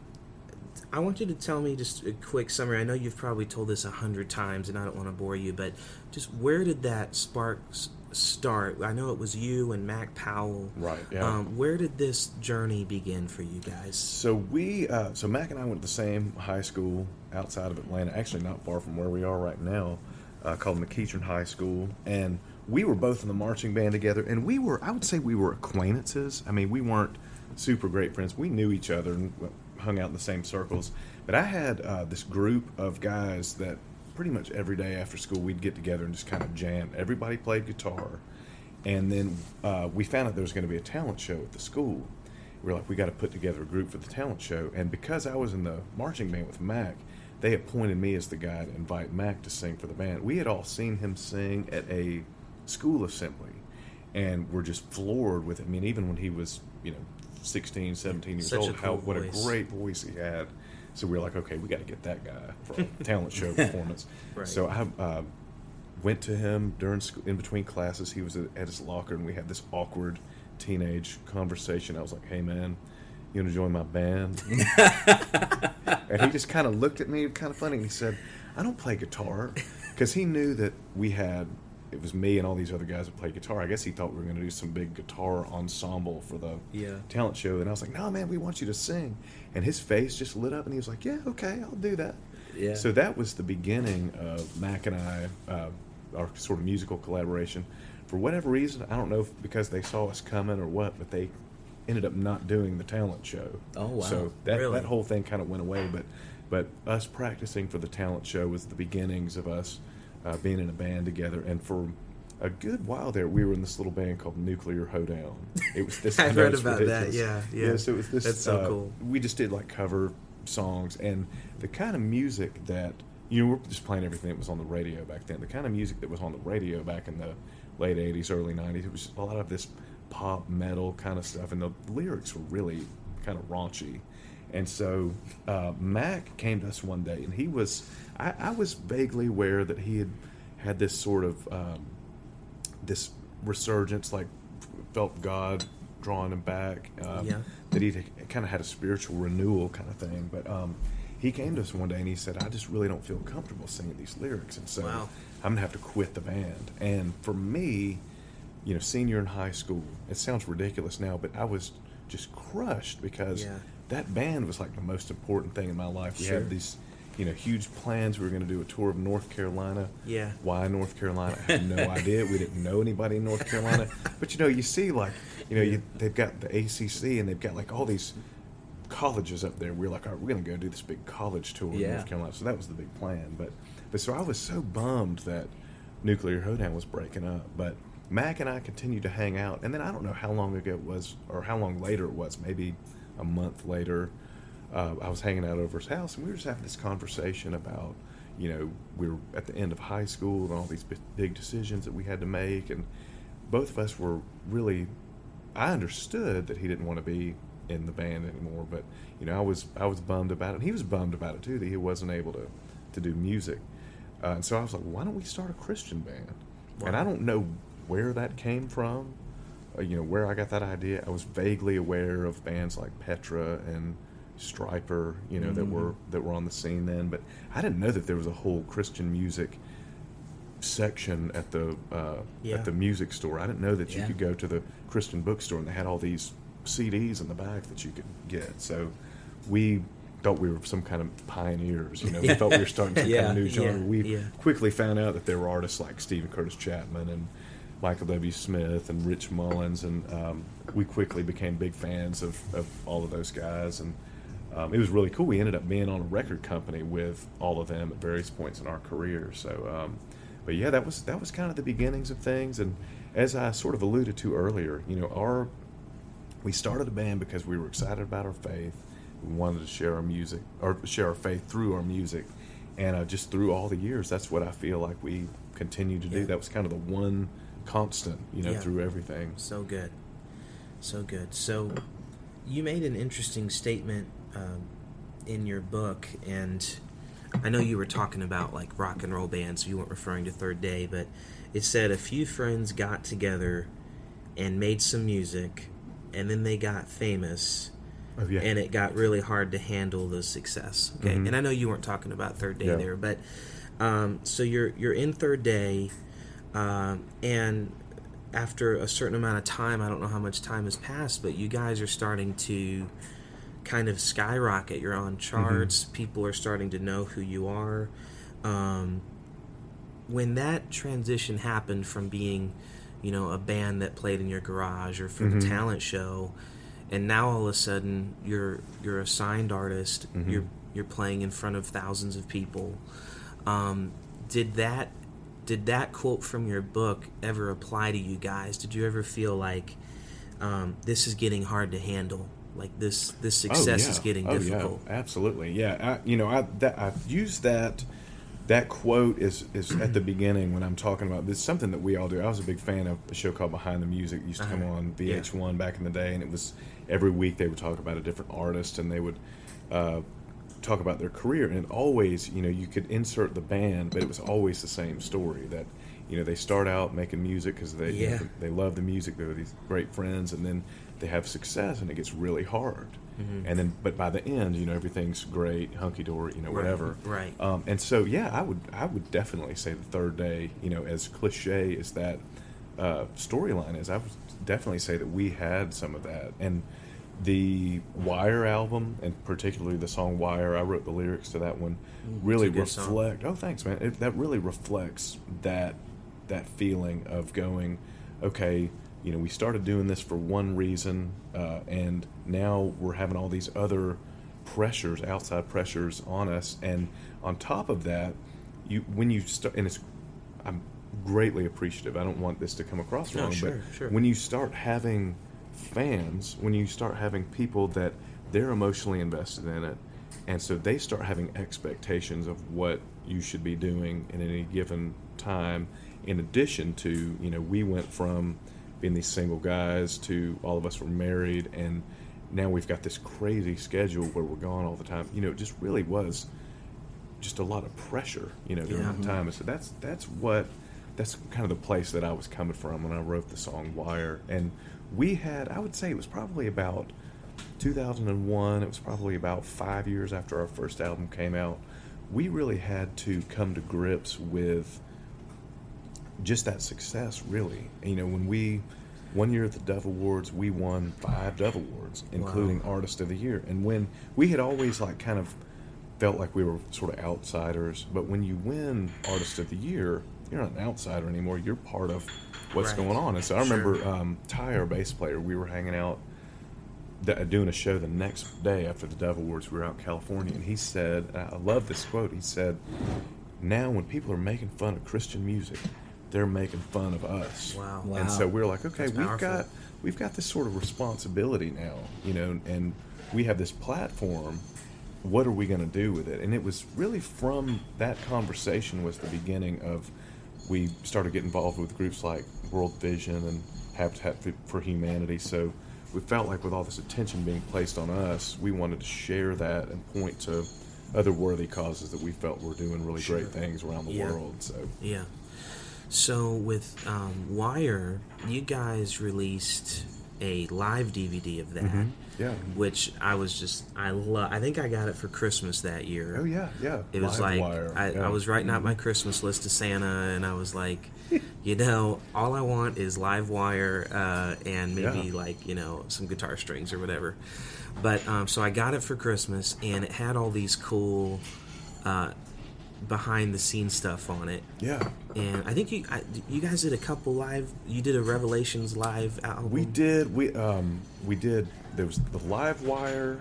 [SPEAKER 1] I want you to tell me just a quick summary. I know you've probably told this a hundred times, and I don't want to bore you, but just where did that spark start? I know it was you and Mac Powell.
[SPEAKER 4] Right, yeah.
[SPEAKER 1] Um, where did this journey begin for you guys?
[SPEAKER 4] So we, uh, so Mac and I went to the same high school outside of Atlanta, actually not far from where we are right now, uh, called McEachern High School, and we were both in the marching band together, and we were, I would say, we were acquaintances. I mean, we weren't super great friends. We knew each other and hung out in the same circles, but I had uh, this group of guys that pretty much every day after school we'd get together and just kind of jam. Everybody played guitar, and then uh, we found out there was going to be a talent show at the school we were like, we got to put together a group for the talent show. And because I was in the marching band with Mac, they appointed me as the guy to invite Mac to sing for the band. We had all seen him sing at a school assembly and we're just floored with it. I mean, even when he was, you know, 16, 17 years
[SPEAKER 1] Such
[SPEAKER 4] old, how
[SPEAKER 1] cool
[SPEAKER 4] what
[SPEAKER 1] voice.
[SPEAKER 4] a great voice he had. So we were like, okay, we got to get that guy for a talent show performance.
[SPEAKER 1] Right.
[SPEAKER 4] So I uh, went to him during school, in between classes. He was at, at his locker, and we had this awkward teenage conversation. I was like, "Hey, man, you want to join my band?" and he just kind of looked at me, kind of funny. And he said, "I don't play guitar," because he knew that we had. It was me and all these other guys that played guitar. I guess he thought we were going to do some big guitar ensemble for the
[SPEAKER 1] Yeah.
[SPEAKER 4] talent show. And I was like, "No, man, we want you to sing." And his face just lit up, and he was like, "Yeah, okay, I'll do that."
[SPEAKER 3] Yeah.
[SPEAKER 4] So that was the beginning of Mac and I, uh, our sort of musical collaboration. For whatever reason, I don't know if because they saw us coming or what, but they ended up not doing the talent show.
[SPEAKER 3] Oh, wow.
[SPEAKER 4] So that
[SPEAKER 1] Really?
[SPEAKER 4] that whole thing kind of went away. But but us practicing for the talent show was the beginnings of us uh, being in a band together. And for a good while there, we were in this little band called Nuclear Hoedown. It was this.
[SPEAKER 1] I
[SPEAKER 4] it's
[SPEAKER 1] about that,
[SPEAKER 4] ridiculous.
[SPEAKER 1] yeah, yeah.
[SPEAKER 4] So it was this.
[SPEAKER 1] That's so
[SPEAKER 4] uh,
[SPEAKER 1] cool.
[SPEAKER 4] We just did like cover songs and the kind of music that you know we're just playing everything that was on the radio back then. The kind of music that was on the radio back in the late '80s, early '90s. It was a lot of this pop metal kind of stuff, and the lyrics were really kind of raunchy. And so uh, Mac came to us one day, and he was I, I was vaguely aware that he had had this sort of um, this resurgence, like felt God drawing him back. Um,
[SPEAKER 1] Yeah.
[SPEAKER 4] That he kind of had a spiritual renewal kind of thing. But um, he came to us one day and he said, "I just really don't feel comfortable singing these lyrics, and so
[SPEAKER 1] Wow.
[SPEAKER 4] I'm gonna have to quit the band." And for me, you know, senior in high school, it sounds ridiculous now, but I was just crushed because
[SPEAKER 1] Yeah.
[SPEAKER 4] that band was like the most important thing in my life. We
[SPEAKER 1] Sure.
[SPEAKER 4] had these, you know, huge plans. We were going to do a tour of North Carolina.
[SPEAKER 1] Yeah.
[SPEAKER 4] Why North Carolina? I had no idea. We didn't know anybody in North Carolina. But you know, you see like, you know, you, they've got the ACC and they've got like all these colleges up there. We're like, all right, we're going to go do this big college tour in North Carolina. So that was the big plan. But, but so I was so bummed that Nuclear Hoedown was breaking up. But Mac and I continued to hang out. And then I don't know how long ago it was, or how long later it was, maybe a month later. Uh, I was hanging out over his house, and we were just having this conversation about, you know, we were at the end of high school and all these big decisions that we had to make, and both of us were really. I understood that he didn't want to be in the band anymore, but you know, I was I was bummed about it. And he was bummed about it too that he wasn't able to to do music, uh, and so I was like, why don't we start a Christian band? And I don't know where that came from, uh, you know, where I got that idea. I was vaguely aware of bands like Petra and Stryper, you know, that were that were on the scene then, but I didn't know that there was a whole Christian music section at the uh,
[SPEAKER 1] Yeah.
[SPEAKER 4] at the music store. I didn't know that you
[SPEAKER 3] Yeah.
[SPEAKER 4] could go to the Christian bookstore and they had all these CDs in the back that you could get. So we thought we were some kind of pioneers. You know, we thought we were starting some kind of new
[SPEAKER 1] yeah,
[SPEAKER 4] genre. we
[SPEAKER 1] yeah.
[SPEAKER 4] quickly found out that there were artists like Steven Curtis Chapman and Michael W. Smith and Rich Mullins, and um, we quickly became big fans of, of all of those guys. And um, it was really cool. We ended up being on a record company with all of them at various points in our career. So, um, but yeah, that was that was kind of the beginnings of things. And as I sort of alluded to earlier, you know, our we started a band because we were excited about our faith. We wanted to share our music or share our faith through our music, and uh, just through all the years, that's what I feel like we continue to do.
[SPEAKER 1] Yeah.
[SPEAKER 4] That was kind of the one constant, you know,
[SPEAKER 1] Yeah.
[SPEAKER 4] through everything.
[SPEAKER 1] So good. So good. So you made an interesting statement um, in your book, and I know you were talking about like rock and roll bands, so you weren't referring to Third Day, but it said a few friends got together and made some music, and then they got famous.
[SPEAKER 4] Oh yeah,
[SPEAKER 1] and it got really hard to handle the success. Okay,
[SPEAKER 4] Mhm.
[SPEAKER 1] and I know you weren't talking about third day
[SPEAKER 4] Yeah.
[SPEAKER 1] there, but um, so you're you're in third day, um, and after a certain amount of time, I don't know how much time has passed, but you guys are starting to kind of skyrocket. You're on charts. People are starting to know who you are. Um, when that transition happened from being, you know, a band that played in your garage or for the
[SPEAKER 4] Mhm.
[SPEAKER 1] talent show, and now all of a sudden you're you're a signed artist.
[SPEAKER 4] Mhm.
[SPEAKER 1] You're you're playing in front of thousands of people. Um, did that did that quote from your book ever apply to you guys? Did you ever feel like um, this is getting hard to handle? Like this this success is getting
[SPEAKER 4] oh,
[SPEAKER 1] difficult.
[SPEAKER 4] Yeah, absolutely. Yeah, I, you know, I that I've used that that quote is is at the beginning when I'm talking about this. Something that we all do. I was a big fan of a show called Behind the Music. It used to come
[SPEAKER 1] Uh-huh.
[SPEAKER 4] on VH1 back in the day, and it was every week they would talk about a different artist, and they would. Uh, talk about their career and always you know you could insert the band but it was always the same story that you know they start out making music because they you know, they love the music they're these great friends and then they have success and it gets really hard
[SPEAKER 1] Mm-hmm.
[SPEAKER 4] and then but by the end you know everything's great hunky-dory you know
[SPEAKER 1] Right,
[SPEAKER 4] whatever
[SPEAKER 1] right.
[SPEAKER 4] um, and so yeah i would i would definitely say the third day you know as cliche as that uh, storyline is i would definitely say that we had some of that and the wire album and particularly the song wire i wrote the lyrics to that one really
[SPEAKER 1] good song.
[SPEAKER 4] reflect oh thanks man it, that really reflects that that feeling of going okay you know we started doing this for one reason uh, and now we're having all these other pressures outside pressures on us and on top of that you when you start and it's i'm greatly appreciative i don't want this to come across
[SPEAKER 1] No,
[SPEAKER 4] wrong
[SPEAKER 1] sure,
[SPEAKER 4] but
[SPEAKER 1] sure.
[SPEAKER 4] when you start having fans when you start having people that they're emotionally invested in it and so they start having expectations of what you should be doing in any given time in addition to you know we went from being these single guys to all of us were married and now we've got this crazy schedule where we're gone all the time you know it just really was just a lot of pressure, you know, during
[SPEAKER 1] Yeah.
[SPEAKER 4] that mm-hmm. time. And so that's that's what that's kind of the place that I was coming from when I wrote the song Wire. And we had, I would say, it was probably about 2001. It was probably about five years after our first album came out. We really had to come to grips with just that success, really. You know, when we one year at the Dove Awards, we won five Dove Awards, including Artist of the Year. And when we had always like kind of felt like we were sort of outsiders, but when you win Artist of the Year, you're not an outsider anymore. You're part of what's
[SPEAKER 1] Right.
[SPEAKER 4] going on. And so I
[SPEAKER 1] Sure.
[SPEAKER 4] remember um, Ty, our bass player, we were hanging out th- doing a show the next day after the Dove Awards. We were out in California, and he said, and I love this quote. He said, "Now when people are making fun of Christian music, they're making fun of us."
[SPEAKER 1] Wow.
[SPEAKER 3] Wow.
[SPEAKER 4] And so we're like, okay,
[SPEAKER 1] That's
[SPEAKER 4] we've
[SPEAKER 1] powerful.
[SPEAKER 4] got we've got this sort of responsibility now, you know, and we have this platform. What are we going to do with it? And it was really from that conversation was the beginning of we started getting involved with groups like World Vision and Habitat for Humanity. So we felt like with all this attention being placed on us, we wanted to share that and point to other worthy causes that we felt were doing really great things around the
[SPEAKER 1] Yeah.
[SPEAKER 4] world. So
[SPEAKER 1] Yeah. So with um, Wire, you guys released a live DVD of that,
[SPEAKER 4] Mm-hmm. yeah.
[SPEAKER 1] which I was just I love. I think I got it for Christmas that year.
[SPEAKER 4] Oh yeah, yeah.
[SPEAKER 1] It was
[SPEAKER 4] Live
[SPEAKER 1] like
[SPEAKER 4] Wire,
[SPEAKER 1] I,
[SPEAKER 4] yeah. Mm-hmm.
[SPEAKER 1] I was writing out my Christmas list to Santa, and I was like, you know, all I want is live wire uh, and maybe
[SPEAKER 4] Yeah.
[SPEAKER 1] like you know some guitar strings or whatever. But um, so I got it for Christmas, and it had all these cool uh, behind the scenes stuff on it.
[SPEAKER 4] Yeah.
[SPEAKER 1] And I think you I, you guys did a couple live. You did a Revelations live album.
[SPEAKER 4] We did. We um we did. There was the live wire,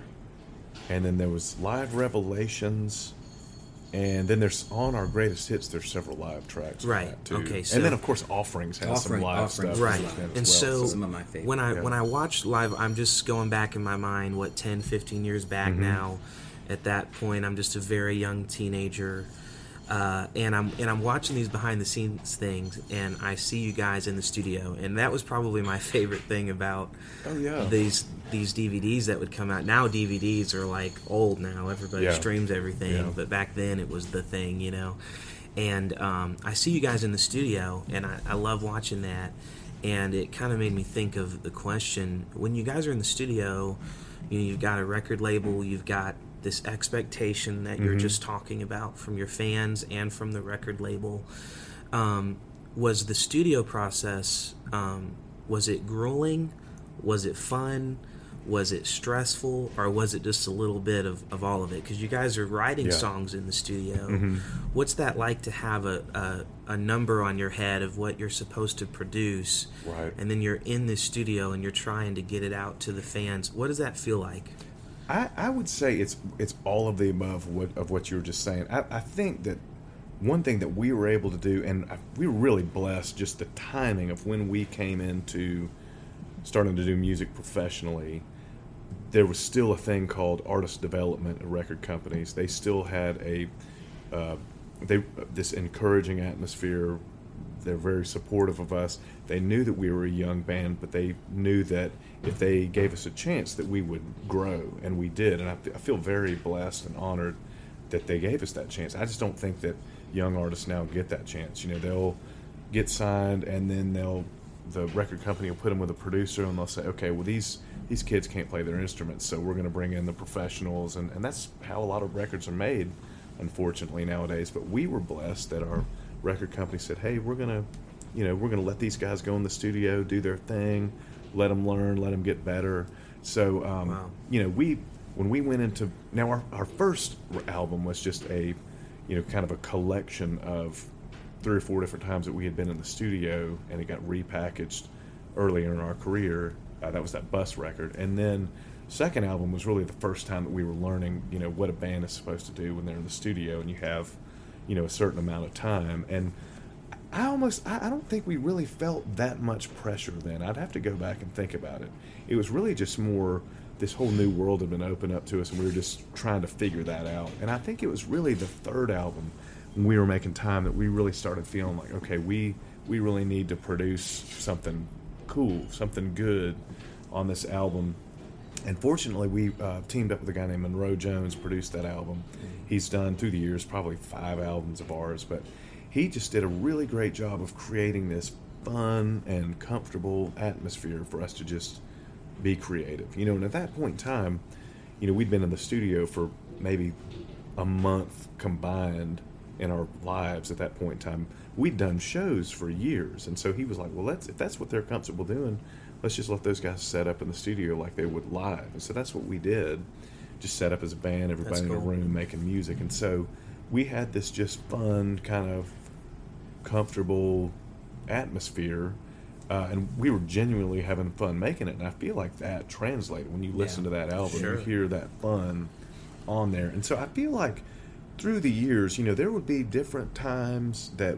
[SPEAKER 4] and then there was live revelations, and then there's on our greatest hits. There's several live tracks.
[SPEAKER 1] Right,
[SPEAKER 4] too.
[SPEAKER 1] okay, so-
[SPEAKER 4] and then of course offerings has some live stuff.
[SPEAKER 1] right
[SPEAKER 3] as
[SPEAKER 1] and
[SPEAKER 4] well,
[SPEAKER 1] so
[SPEAKER 3] Some of my favorites.
[SPEAKER 1] when i
[SPEAKER 4] Yeah.
[SPEAKER 1] when i watch live i'm just going back in my mind what 10 15 years back
[SPEAKER 4] Mm-hmm.
[SPEAKER 1] now at that point i'm just a very young teenager uh, and I'm and I'm watching these behind the scenes things, and I see you guys in the studio, and that was probably my favorite thing about
[SPEAKER 4] Oh, yeah.
[SPEAKER 1] these these DVDs that would come out. Now DVDs are like old now; everybody
[SPEAKER 4] Yeah.
[SPEAKER 1] streams everything,
[SPEAKER 4] Yeah.
[SPEAKER 1] but back then it was the thing, you know. And um, I see you guys in the studio, and I, I love watching that. And it kind of made me think of the question: when you guys are in the studio, you know, you've got a record label, you've got this expectation that you're just talking about from your fans and from the record label. Um, was the studio process um, was it grueling? Was it fun? Was it stressful, or was it just a little bit of, of all of it? Because you guys are writing
[SPEAKER 4] Yeah.
[SPEAKER 1] songs in the studio. What's that like to have a, a, a number on your head of what you're supposed to produce,
[SPEAKER 4] Right.
[SPEAKER 1] and then you're in the studio and you're trying to get it out to the fans? What does that feel like?
[SPEAKER 4] I, I would say it's it's all of the above what, of what you were just saying. I, I think that one thing that we were able to do, and we were really blessed, just the timing of when we came into starting to do music professionally. There was still a thing called artist development at record companies. They still had a uh, they this encouraging atmosphere. They're very supportive of us. They knew that we were a young band, but they knew that if they gave us a chance, that we would grow, and we did. And I, I feel very blessed and honored that they gave us that chance. I just don't think that young artists now get that chance. You know, they'll get signed, and then they'll the record company will put them with a producer, and they'll say, okay, well these these kids can't play their instruments, so we're going to bring in the professionals, and, and that's how a lot of records are made, unfortunately nowadays. But we were blessed that our record company said, hey, we're going to, you know, we're going to let these guys go in the studio, do their thing, let them learn, let them get better. So, um,
[SPEAKER 1] Wow.
[SPEAKER 4] you know, we when we went into now our, our first album was just a, you know, kind of a collection of three or four different times that we had been in the studio, and it got repackaged earlier in our career. Uh, that was that bus record, and then second album was really the first time that we were learning, you know, what a band is supposed to do when they're in the studio, and you have, you know, a certain amount of time. And I almost, I, I don't think we really felt that much pressure then. I'd have to go back and think about it. It was really just more this whole new world had been opened up to us, and we were just trying to figure that out. And I think it was really the third album when we were making time that we really started feeling like, okay, we we really need to produce something cool, something good on this album. And fortunately, we uh, teamed up with a guy named Monroe Jones, produced that album. He's done through the years probably five albums of ours, but he just did a really great job of creating this fun and comfortable atmosphere for us to just be creative. You know, and at that point in time, you know, we'd been in the studio for maybe a month combined in our lives at that point in time. We'd done shows for years, and so he was like, "Well, let's if that's what they're comfortable doing, let's just let those guys set up in the studio like they would live." And so that's what we did. Just set up as a band, everybody in a room making music, and so we had this just fun kind of comfortable atmosphere. Uh, and we were genuinely having fun making it, and I feel like that translated when you listen
[SPEAKER 3] Yeah,
[SPEAKER 4] to that album.
[SPEAKER 1] sure.
[SPEAKER 4] You hear that fun on there, and so I feel like through the years, you know, there would be different times that,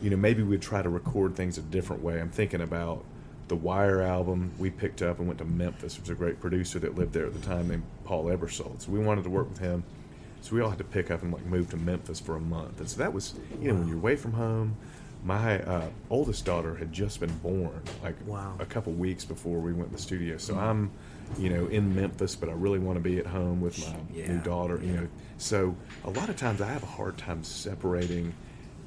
[SPEAKER 4] you know, maybe we'd try to record things a different way. I'm thinking about the Wire album we picked up and went to Memphis. There was a great producer that lived there at the time named Paul Ebersold. So we wanted to work with him. So we all had to pick up and like move to Memphis for a month. And so that was, you know, when you're away from home. My uh, oldest daughter had just been born, like
[SPEAKER 1] Wow.
[SPEAKER 4] a couple weeks before we went to the studio. So I'm, you know, in Memphis, but I really want to be at home with my new daughter. You
[SPEAKER 3] yeah.
[SPEAKER 4] know, so a lot of times I have a hard time separating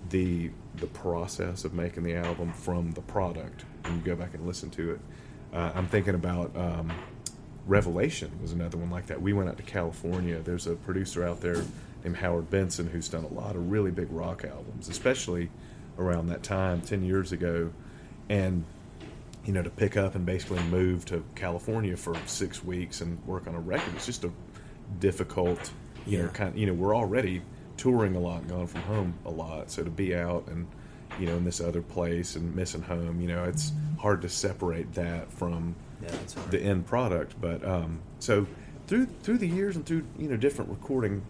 [SPEAKER 4] the the process of making the album from the product. When you go back and listen to it, uh, I'm thinking about um, Revelation was another one like that. We went out to California. There's a producer out there named Howard Benson who's done a lot of really big rock albums, especially around that time, ten years ago, and you know, to pick up and basically move to California for six weeks and work on a record. It's just a difficult, you know,
[SPEAKER 1] Yeah.
[SPEAKER 4] kind. You know, we're already touring a lot, and gone from home a lot, so to be out and you know in this other place and missing home, you know, it's hard to separate that from
[SPEAKER 3] Yeah,
[SPEAKER 4] the end product. But um, so through through the years and through you know different recording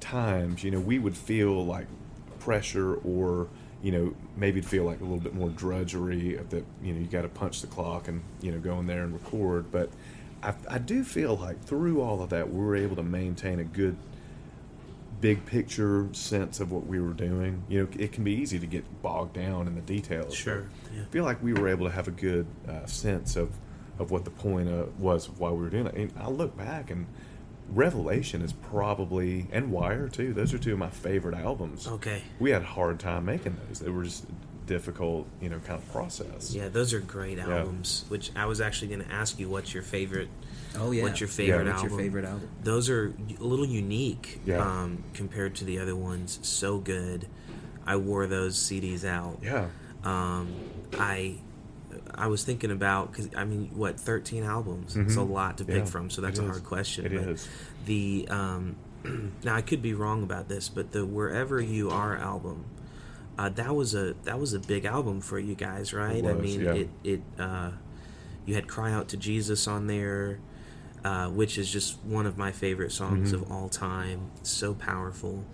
[SPEAKER 4] times, you know, we would feel like pressure or you know maybe feel like a little bit more drudgery of that you know you got to punch the clock and you know go in there and record. But I, I do feel like through all of that, we were able to maintain a good big picture sense of what we were doing. You know, it can be easy to get bogged down in the details.
[SPEAKER 1] Sure, yeah.
[SPEAKER 4] I feel like we were able to have a good uh, sense of of what the point uh, was of why we were doing it. And I look back and Revelation is probably and Wire too. Those are two of my favorite albums.
[SPEAKER 1] Okay.
[SPEAKER 4] We had a hard time making those. They were just difficult, you know, kind of process.
[SPEAKER 1] Yeah, those are great albums. Which I was actually going to ask you, what's your favorite?
[SPEAKER 3] Oh yeah.
[SPEAKER 1] What's your favorite
[SPEAKER 3] What's
[SPEAKER 1] album?
[SPEAKER 3] your favorite album?
[SPEAKER 1] Those are a little unique
[SPEAKER 4] Yeah.
[SPEAKER 1] um, compared to the other ones. So good. I wore those CDs out.
[SPEAKER 4] Yeah.
[SPEAKER 1] Um, I I was thinking about because I mean, what thirteen albums? It's a
[SPEAKER 4] Mhm.
[SPEAKER 1] lot to pick
[SPEAKER 4] Yeah,
[SPEAKER 1] from. So that's
[SPEAKER 4] it
[SPEAKER 1] a
[SPEAKER 4] is.
[SPEAKER 1] hard question.
[SPEAKER 4] It
[SPEAKER 1] but
[SPEAKER 4] is.
[SPEAKER 1] The um, now I could be wrong about this, but the Wherever You Are album. Uh, that was a that was a big album for you guys, right? I
[SPEAKER 4] was,
[SPEAKER 1] mean,
[SPEAKER 4] yeah.
[SPEAKER 1] it it uh, you had "Cry Out to Jesus" on there, uh, which is just one of my favorite songs
[SPEAKER 4] Mm-hmm.
[SPEAKER 1] of all time. So powerful,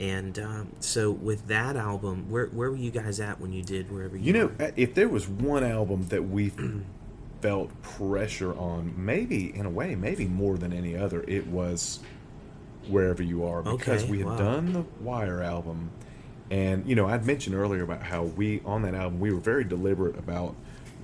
[SPEAKER 1] and um, so with that album, where where were you guys at when you did "Wherever You"?
[SPEAKER 4] You know, uh, if there was one album that we felt pressure on, maybe in a way, maybe more than any other, it was Wherever You Are because
[SPEAKER 1] Okay,
[SPEAKER 4] we had
[SPEAKER 1] wow.
[SPEAKER 4] done the Wire album. And, you know, I'd mentioned earlier about how we, on that album, we were very deliberate about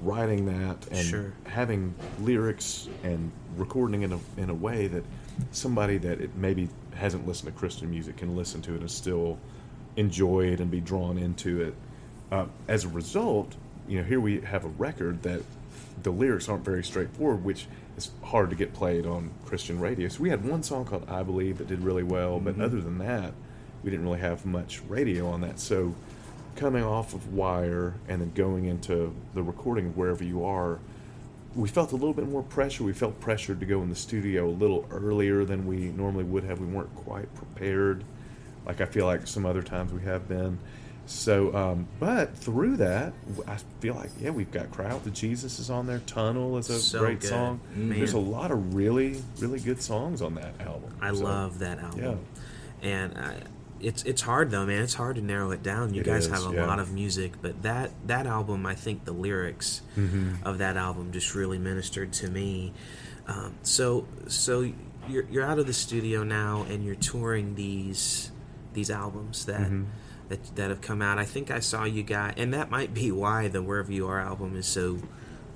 [SPEAKER 4] writing that and
[SPEAKER 1] Sure.
[SPEAKER 4] having lyrics and recording in a, in a way that somebody that it maybe hasn't listened to Christian music can listen to it and still enjoy it and be drawn into it. Uh, as a result, you know, here we have a record that the lyrics aren't very straightforward, which is hard to get played on Christian radio. So we had one song called "I Believe" that did really well, but other than that, we didn't really have much radio on that. So coming off of Wire and then going into the recording of Wherever You Are, we felt a little bit more pressure. We felt pressured to go in the studio a little earlier than we normally would have. We weren't quite prepared, like I feel like some other times we have been. So, um, but through that, I feel like yeah, we've got "Cry Out to Jesus" is on there. "Tunnel" is a
[SPEAKER 1] So
[SPEAKER 4] great
[SPEAKER 1] good.
[SPEAKER 4] song.
[SPEAKER 1] Man.
[SPEAKER 4] There's a lot of really, really good songs on that album.
[SPEAKER 1] I
[SPEAKER 4] So,
[SPEAKER 1] love that album, Yeah, and I, it's it's hard though, man. It's hard to narrow it down. You
[SPEAKER 4] It
[SPEAKER 1] guys
[SPEAKER 4] is,
[SPEAKER 1] have a
[SPEAKER 4] yeah.
[SPEAKER 1] lot of music, but that that album, I think the lyrics
[SPEAKER 4] Mm-hmm.
[SPEAKER 1] of that album just really ministered to me. Um, so so you're you're out of the studio now, and you're touring these these albums that.
[SPEAKER 4] Mm-hmm.
[SPEAKER 1] That, that have come out. I think I saw you guys, and that might be why the Wherever You Are album is so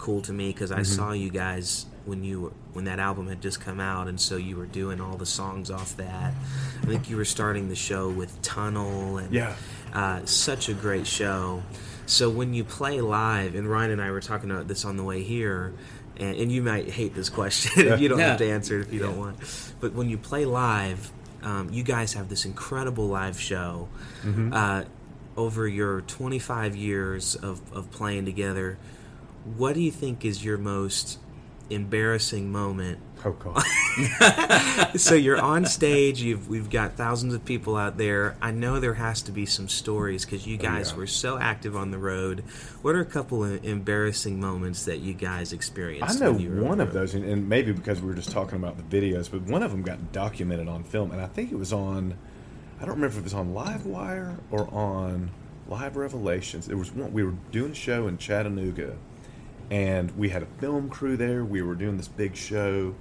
[SPEAKER 1] cool to me because I
[SPEAKER 4] Mm-hmm.
[SPEAKER 1] saw you guys when you were, when that album had just come out, and so you were doing all the songs off that. I think you were starting the show with Tunnel, and
[SPEAKER 4] Yeah.
[SPEAKER 1] uh, such a great show. So when you play live, and Ryan and I were talking about this on the way here, and, and you might hate this question. you don't have to answer it if you don't want. But when you play live, um, you guys have this incredible live show. Uh, over your 25 years of, of playing together, what do you think is your most embarrassing moment
[SPEAKER 4] Oh God.
[SPEAKER 1] so you're on stage. You've we've got thousands of people out there. I know there has to be some stories because you oh, guys
[SPEAKER 4] yeah.
[SPEAKER 1] were so active on the road. What are a couple of embarrassing moments that you guys experienced?
[SPEAKER 4] I know
[SPEAKER 1] when you were on
[SPEAKER 4] one of those, and, and maybe because we were just talking about the videos, but one of them got documented on film, and I think it was on. I don't remember if it was on Livewire or on Live Revelations. It was one we were doing a show in Chattanooga, and we had a film crew there. We were doing this big show,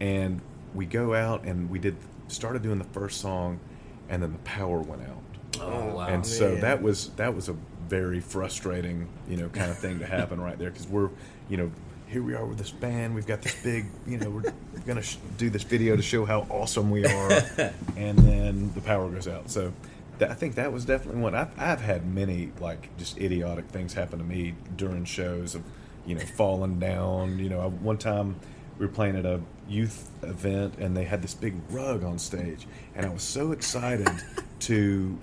[SPEAKER 4] and we go out and we did started doing the first song, and then the power went out.
[SPEAKER 3] Oh wow.
[SPEAKER 4] and so
[SPEAKER 1] man.
[SPEAKER 4] that was that was a very frustrating you know kind of thing to happen right there because we're you know here we are with this band we've got this big you know we're gonna sh- do this video to show how awesome we are and then the power goes out so that, i think that was definitely one I've, I've had many like just idiotic things happen to me during shows of you know falling down. You know I, one time we were playing at a youth event and they had this big rug on stage and i was so excited to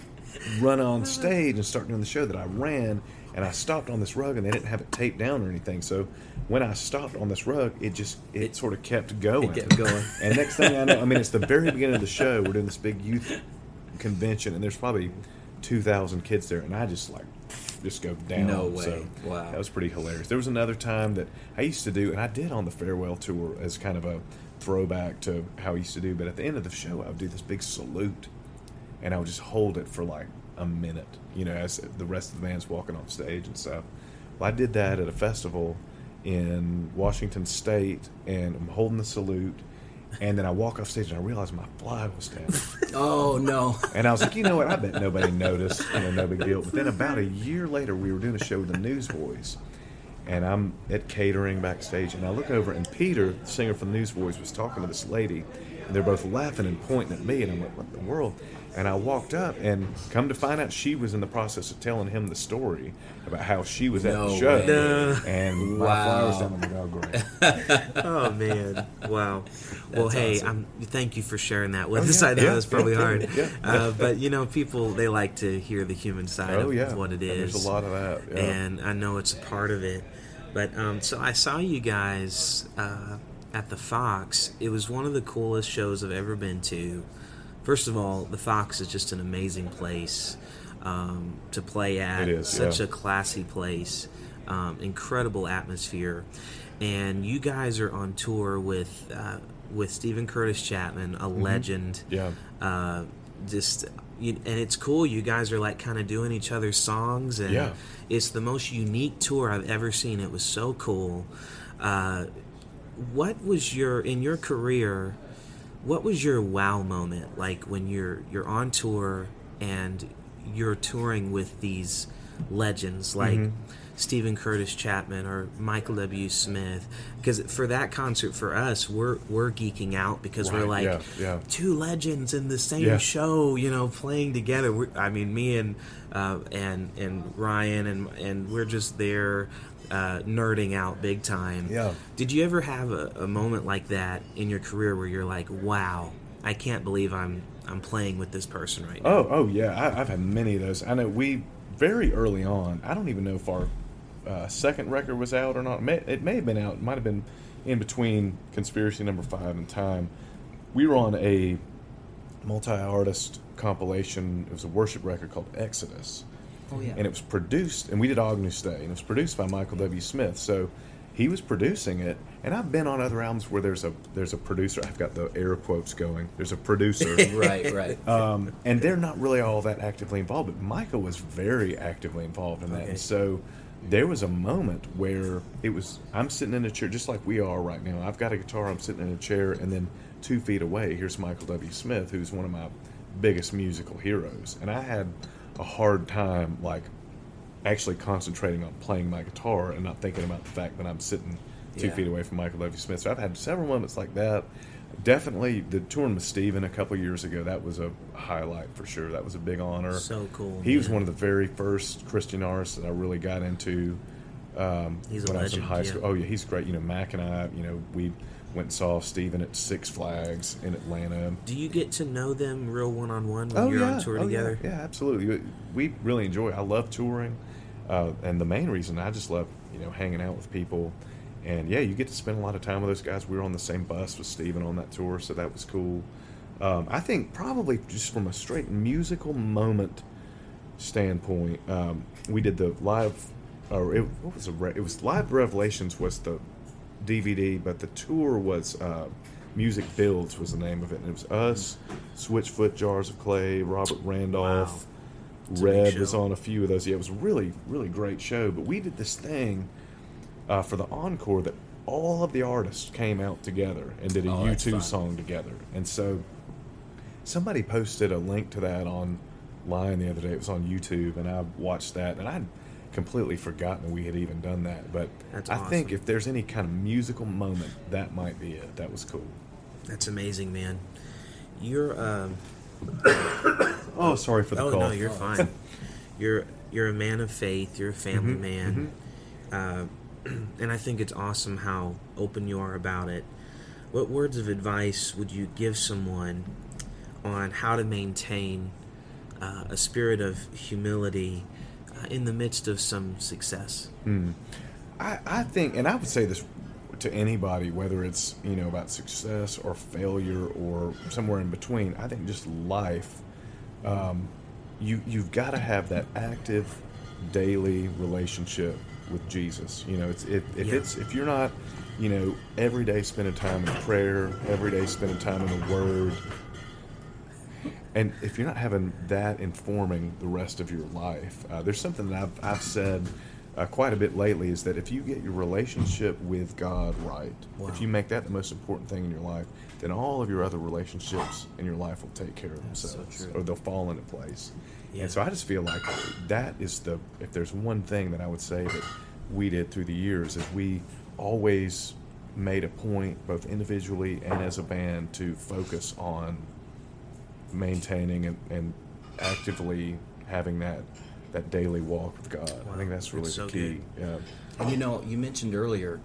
[SPEAKER 4] run on stage and start doing the show that i ran and i stopped on this rug and they didn't have it taped down or anything. So when i stopped on this rug it just it,
[SPEAKER 3] It-
[SPEAKER 4] sort of kept going.
[SPEAKER 3] kept going.
[SPEAKER 4] and next thing i know i mean it's the very beginning of the show. We're doing this big youth convention and there's probably 2000 kids there and i just like just go down
[SPEAKER 3] No way.
[SPEAKER 4] so
[SPEAKER 3] Wow.
[SPEAKER 4] that was pretty hilarious there was another time that i used to do and i did on the farewell tour as kind of a throwback to how i used to do but at the end of the show i would do this big salute and I would just hold it for like a minute, you know, as the rest of the band's walking off stage and stuff. Well, I did that at a festival in Washington State, and I'm holding the salute, and then I walk off stage and I realize my fly was down,
[SPEAKER 3] Oh no.
[SPEAKER 4] and I was like, you know what? I bet nobody noticed, you know, no big deal. But then about a year later, we were doing a show with the Newsboys, and I'm at catering backstage, and I look over, and Peter, the singer from the Newsboys, was talking to this lady, and they're both laughing and pointing at me, and I'm like, what in the world? And I walked up, and come to find out, she was in the process of telling him the story about how she was at
[SPEAKER 3] No
[SPEAKER 4] the show.
[SPEAKER 1] No.
[SPEAKER 4] and my
[SPEAKER 3] Wow.
[SPEAKER 4] fly was down. I'm like, oh.
[SPEAKER 1] Man! Wow. well,
[SPEAKER 3] That's
[SPEAKER 1] hey,
[SPEAKER 3] awesome.
[SPEAKER 1] I'm, thank you for sharing that with
[SPEAKER 4] Oh,
[SPEAKER 1] us.
[SPEAKER 4] yeah,
[SPEAKER 1] I know
[SPEAKER 4] yeah,
[SPEAKER 1] that's probably hard,
[SPEAKER 4] yeah.
[SPEAKER 1] Uh, but you know, people they like to hear the human side
[SPEAKER 4] Oh
[SPEAKER 1] of,
[SPEAKER 4] yeah,
[SPEAKER 1] what it is.
[SPEAKER 4] There's a lot of that. Yeah.
[SPEAKER 1] and I know it's a part of it. But um, so I saw you guys uh, at the Fox. It was one of the coolest shows I've ever been to. First of all, the Fox is just an amazing place um, to play at.
[SPEAKER 4] It is,
[SPEAKER 1] such
[SPEAKER 4] yeah.
[SPEAKER 1] a classy place, um, incredible atmosphere, and you guys are on tour with uh, with Steven Curtis Chapman, a legend
[SPEAKER 4] Mm-hmm. yeah.
[SPEAKER 1] uh, just you, and it's cool you guys are like kind of doing each other's songs and
[SPEAKER 4] Yeah.
[SPEAKER 1] it's the most unique tour i've ever seen it was so cool uh, what was your in your career what was your wow moment like when you're you're on tour and you're touring with these legends like
[SPEAKER 4] Mm-hmm.
[SPEAKER 1] Steven Curtis Chapman or Michael W. Smith because for that concert for us we're we're geeking out because we're like
[SPEAKER 4] yeah, yeah.
[SPEAKER 1] two legends in the same
[SPEAKER 4] Yeah.
[SPEAKER 1] show, you know, playing together. We're, I mean, me and uh, and and Ryan and and we're just there uh, nerding out big time.
[SPEAKER 4] Yeah.
[SPEAKER 1] Did you ever have a, a moment like that in your career where you're like, "Wow, I can't believe I'm I'm playing with this person right now"?
[SPEAKER 4] Oh, oh yeah. I, I've had many of those. I know we very early on. I don't even know if our uh, second record was out or not. It may, it may have been out. It might have been in between Conspiracy Number Five and Time. We were on a multi-artist compilation. It was a worship record called Exodus.
[SPEAKER 3] Oh yeah.
[SPEAKER 4] and it was produced and we did Agnus Dei and it was produced by Michael W. Smith so he was producing it and I've been on other albums where there's a there's a producer I've got the air quotes going there's a producer
[SPEAKER 3] right, right.
[SPEAKER 4] um, and they're not really all that actively involved but Michael was very actively involved in that
[SPEAKER 1] Okay.
[SPEAKER 4] and so there was a moment where it was I'm sitting in a chair just like we are right now I've got a guitar I'm sitting in a chair and then two feet away here's Michael W. Smith who's one of my biggest musical heroes and I had a hard time like actually concentrating on playing my guitar and not thinking about the fact that I'm sitting two
[SPEAKER 3] Yeah.
[SPEAKER 4] feet away from Michael W. Smith. So I've had several moments like that. Definitely the touring with Steven a couple years ago, that was a highlight for sure. That was a big honor.
[SPEAKER 3] So cool,
[SPEAKER 4] He was one of the very first Christian artists that I really got into um,
[SPEAKER 3] He's a
[SPEAKER 4] when I was in high
[SPEAKER 3] yeah.
[SPEAKER 4] school. Oh yeah, he's great. You know, Mac and I, you know, we went and saw Steven at Six Flags in Atlanta.
[SPEAKER 3] Do you get to know them real one on one when
[SPEAKER 4] Oh
[SPEAKER 3] you're
[SPEAKER 4] yeah,
[SPEAKER 3] on tour
[SPEAKER 4] oh,
[SPEAKER 3] together?
[SPEAKER 4] Yeah, yeah, absolutely. We really enjoy. I love touring, uh, and the main reason I just love you know hanging out with people, and yeah, you get to spend a lot of time with those guys. We were on the same bus with Steven on that tour, so that was cool. Um, I think probably just from a straight musical moment standpoint, um, we did the live, or it, what was it? Re- It was Live Revelations was the DVD, but the tour was uh, Music Builds was the name of it, and it was us, Switchfoot, Jars of Clay, Robert Randolph,
[SPEAKER 3] big
[SPEAKER 4] Red was on a few of those. Yeah, it was a really, really great show. But we did this thing uh, for the encore that all of the artists came out together and did a
[SPEAKER 3] Oh,
[SPEAKER 4] U2 song together, and so somebody posted a link to that online the other day. It was on YouTube, and I watched that, and I'd completely forgotten we had even done that. But
[SPEAKER 3] That's
[SPEAKER 4] I think if there's any kind of musical moment, that might be it. That was cool.
[SPEAKER 3] That's amazing, man. You're um,
[SPEAKER 4] Oh, sorry for the
[SPEAKER 3] oh
[SPEAKER 4] call.
[SPEAKER 3] no, you're fine. you're you're a man of faith. You're a family
[SPEAKER 4] Mm-hmm,
[SPEAKER 3] man, uh, and I think it's awesome how open you are about it. What words of advice would you give someone on how to maintain uh, a spirit of humility in the midst of some success?
[SPEAKER 4] I, I think, and I would say this to anybody, whether it's you know about success or failure or somewhere in between. I think just life, um, you you've got to have that active, daily relationship with Jesus. You know, it's if, if
[SPEAKER 3] Yeah.
[SPEAKER 4] it's if you're not, you know, every day spending time in prayer, every day spending time in the Word, and if you're not having that informing the rest of your life, uh, there's something that I've, I've said uh, quite a bit lately is that if you get your relationship with God right,
[SPEAKER 3] Wow.
[SPEAKER 4] if you make that the most important thing in your life, then all of your other relationships in your life will take care of
[SPEAKER 3] so
[SPEAKER 4] themselves
[SPEAKER 3] true.
[SPEAKER 4] or they'll fall into place.
[SPEAKER 3] Yeah.
[SPEAKER 4] And so I just feel like that is the, if there's one thing that I would say that we did through the years, is we always made a point, both individually and as a band, to focus on maintaining and, and actively having that that daily walk with God. I think that's really
[SPEAKER 3] that's
[SPEAKER 4] the
[SPEAKER 3] so
[SPEAKER 4] key. Yeah.
[SPEAKER 3] Oh,
[SPEAKER 5] You know, you mentioned earlier.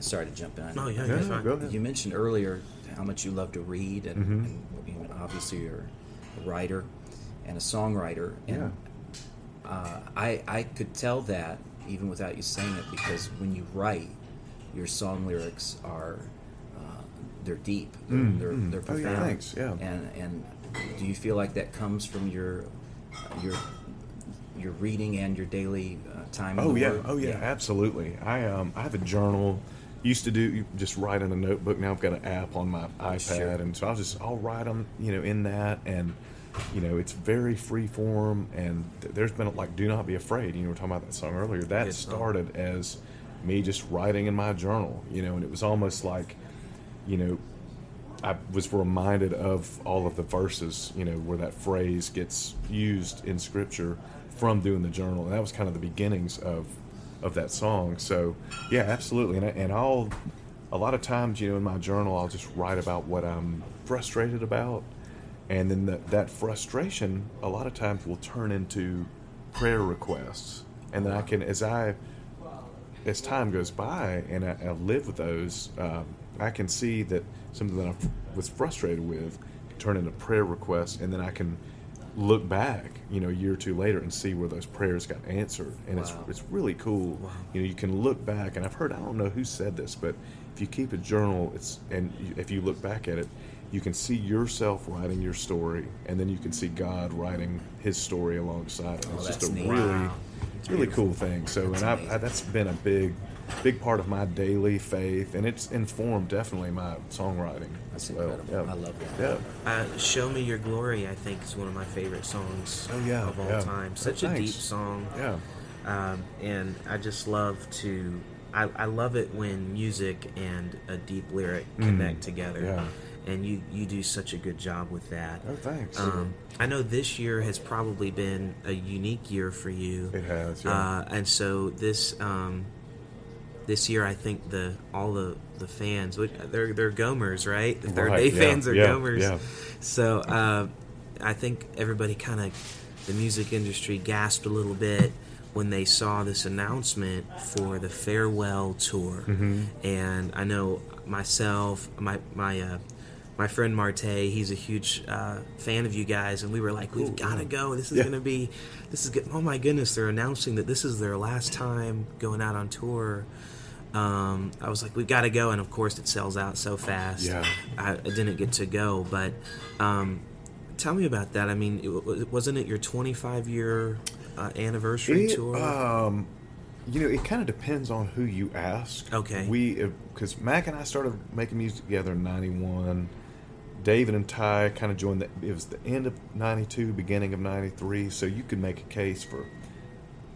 [SPEAKER 5] Sorry to jump in.
[SPEAKER 3] No, yeah,
[SPEAKER 4] Yeah,
[SPEAKER 3] you're
[SPEAKER 4] go ahead.
[SPEAKER 5] You mentioned earlier how much you love to read, and,
[SPEAKER 4] Mhm.
[SPEAKER 5] and you know, obviously you're a writer and a songwriter. And uh, I I could tell that even without you saying it, because when you write, your song lyrics are uh, they're deep. They're
[SPEAKER 4] Mm,
[SPEAKER 5] they're,
[SPEAKER 4] mm.
[SPEAKER 5] they're
[SPEAKER 4] Oh, yeah, thanks, yeah.
[SPEAKER 5] And and do you feel like that comes from your your your reading and your daily uh, time?
[SPEAKER 4] Oh yeah,
[SPEAKER 5] Word?
[SPEAKER 4] oh yeah, absolutely. I um I have a journal. Used to do just write in a notebook. Now I've got an app on my iPad,
[SPEAKER 5] Sure.
[SPEAKER 4] and so I'll just I'll write them, you know, in that, and you know, it's very free form. And th- there's been like, do not be afraid. You know, we were talking about that song earlier. That
[SPEAKER 3] Good song.
[SPEAKER 4] started as me just writing in my journal, you know, and it was almost like, you know, I was reminded of all of the verses, you know, where that phrase gets used in scripture from doing the journal. And that was kind of the beginnings of of that song. So, yeah, absolutely. And, I, and I'll, a lot of times, you know, in my journal, I'll just write about what I'm frustrated about. And then that, that frustration, a lot of times, will turn into prayer requests. And then I can, as I, as time goes by and I, I live with those, um, I can see that something that I f- was frustrated with turn into prayer requests, and then I can look back, you know, a year or two later and see where those prayers got answered, and
[SPEAKER 5] Wow.
[SPEAKER 4] it's it's really cool. You know, you can look back, and I've heard I don't know who said this, but if you keep a journal, it's and you, if you look back at it. You can see yourself writing your story, and then you can see God writing His story alongside it.
[SPEAKER 5] Oh,
[SPEAKER 4] It's just a
[SPEAKER 5] neat.
[SPEAKER 4] really,
[SPEAKER 5] Wow.
[SPEAKER 4] it's really cool thing. So,
[SPEAKER 5] That's
[SPEAKER 4] and I, I, that's been a big, big part of my daily faith, and it's informed definitely my songwriting
[SPEAKER 5] That's
[SPEAKER 4] as well.
[SPEAKER 5] incredible.
[SPEAKER 4] Yeah.
[SPEAKER 5] I love that.
[SPEAKER 4] Yeah.
[SPEAKER 3] Uh, "Show Me Your Glory," I think, is one of my favorite songs
[SPEAKER 4] Oh, yeah,
[SPEAKER 3] of all
[SPEAKER 4] yeah.
[SPEAKER 3] time. Such
[SPEAKER 4] Oh,
[SPEAKER 3] a deep song,
[SPEAKER 4] Yeah.
[SPEAKER 3] um, and I just love to. I, I love it when music and a deep lyric connect together.
[SPEAKER 4] Mm. Yeah.
[SPEAKER 1] and you you do such a good job with that.
[SPEAKER 4] Oh, thanks.
[SPEAKER 1] Um, I know this year has probably been a unique year for you.
[SPEAKER 4] It has, yeah.
[SPEAKER 1] Uh, and so this um, this year, I think the all the the fans, they're they're Gomers, right? The third
[SPEAKER 4] Right,
[SPEAKER 1] day
[SPEAKER 4] yeah,
[SPEAKER 1] fans are
[SPEAKER 4] yeah,
[SPEAKER 1] Gomers.
[SPEAKER 4] yeah.
[SPEAKER 1] So uh, I think everybody kind of the music industry gasped a little bit when they saw this announcement for the farewell tour.
[SPEAKER 4] Mm-hmm.
[SPEAKER 1] And I know myself, my my uh, my friend Marte, he's a huge uh, fan of you guys, and we were like, we've got to go. This is
[SPEAKER 4] Yeah.
[SPEAKER 1] gonna be, this is good. Oh my goodness, they're announcing that this is their last time going out on tour. Um, I was like, we've got to go, and of course, it sells out so fast.
[SPEAKER 4] Yeah.
[SPEAKER 1] I, I didn't get to go, but um, tell me about that. I mean, it, wasn't it your 25 year uh, anniversary
[SPEAKER 4] It,
[SPEAKER 1] tour?
[SPEAKER 4] um, you know, it kind of depends on who you ask.
[SPEAKER 1] Okay.
[SPEAKER 4] We, because Mac and I started making music together in '91. David and Ty kind of joined. The, it was the end of '92, beginning of '93. So you could make a case for,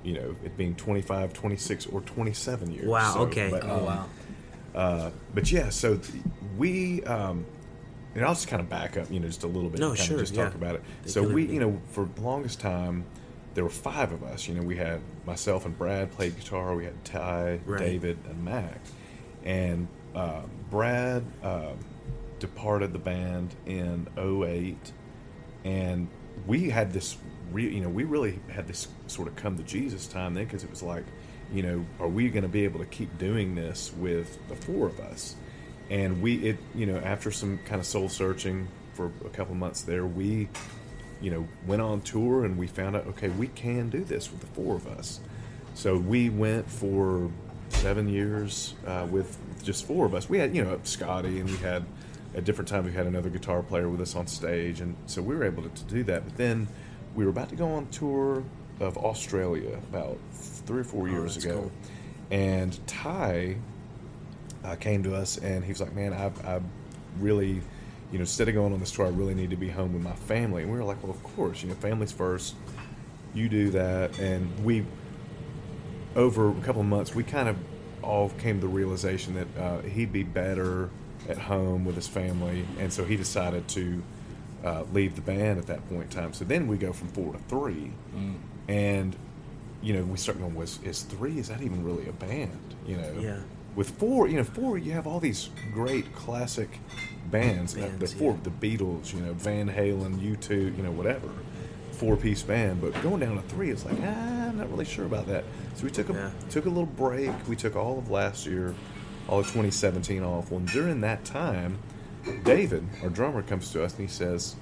[SPEAKER 4] you know, it being 25, 26, or 27 years.
[SPEAKER 1] Wow,
[SPEAKER 4] So,
[SPEAKER 1] okay.
[SPEAKER 4] but,
[SPEAKER 5] Oh
[SPEAKER 4] um,
[SPEAKER 5] wow.
[SPEAKER 4] uh, but yeah, so th- we, um, and I'll just kind of back up, you know, just a little bit.
[SPEAKER 1] No,
[SPEAKER 4] and kind
[SPEAKER 1] sure,
[SPEAKER 4] of just
[SPEAKER 1] yeah.
[SPEAKER 4] talk about it.
[SPEAKER 1] They
[SPEAKER 4] so we, you know, for the longest time, there were five of us. You know, we had myself and Brad played guitar. We had Ty,
[SPEAKER 1] Right.
[SPEAKER 4] David, and Mac. And uh, Brad uh, departed the band in 08 and we had this re- you know we really had this sort of come to jesus time then because it was like you know are we going to be able to keep doing this with the four of us? And we it you know after some kind of soul searching for a couple months there we you know went on tour and we found out okay we can do this with the four of us. So we went for seven years uh, with just four of us. We had you know scotty and we had at different times we had another guitar player with us on stage and so we were able to, to do that. But then we were about to go on tour of australia about three or four years ago
[SPEAKER 1] cool.
[SPEAKER 4] and ty uh, came to us and he was like, "Man, I, I really, you know, instead of going on this tour, I really need to be home with my family." And we were like, "Well, of course, you know, family's first. You do that." And we, over a couple of months, we kind of all came to the realization that uh, he'd be better at home with his family, and so he decided to uh, leave the band at that point in time. So then we go from four to three, and you know, we start going, was is three? Is that even really a band? You know,
[SPEAKER 1] Yeah.
[SPEAKER 4] With four, you know, four, you have all these great classic bands. Uh, the four,
[SPEAKER 1] yeah.
[SPEAKER 4] the Beatles, you know, Van Halen, U two, you know, whatever, four piece band. But going down to three, it's like ah, I'm not really sure about that. So we took a
[SPEAKER 1] Yeah.
[SPEAKER 4] took a little break. We took all of last year, all of 2017 off. Well, during that time, David, our drummer, comes to us and he says,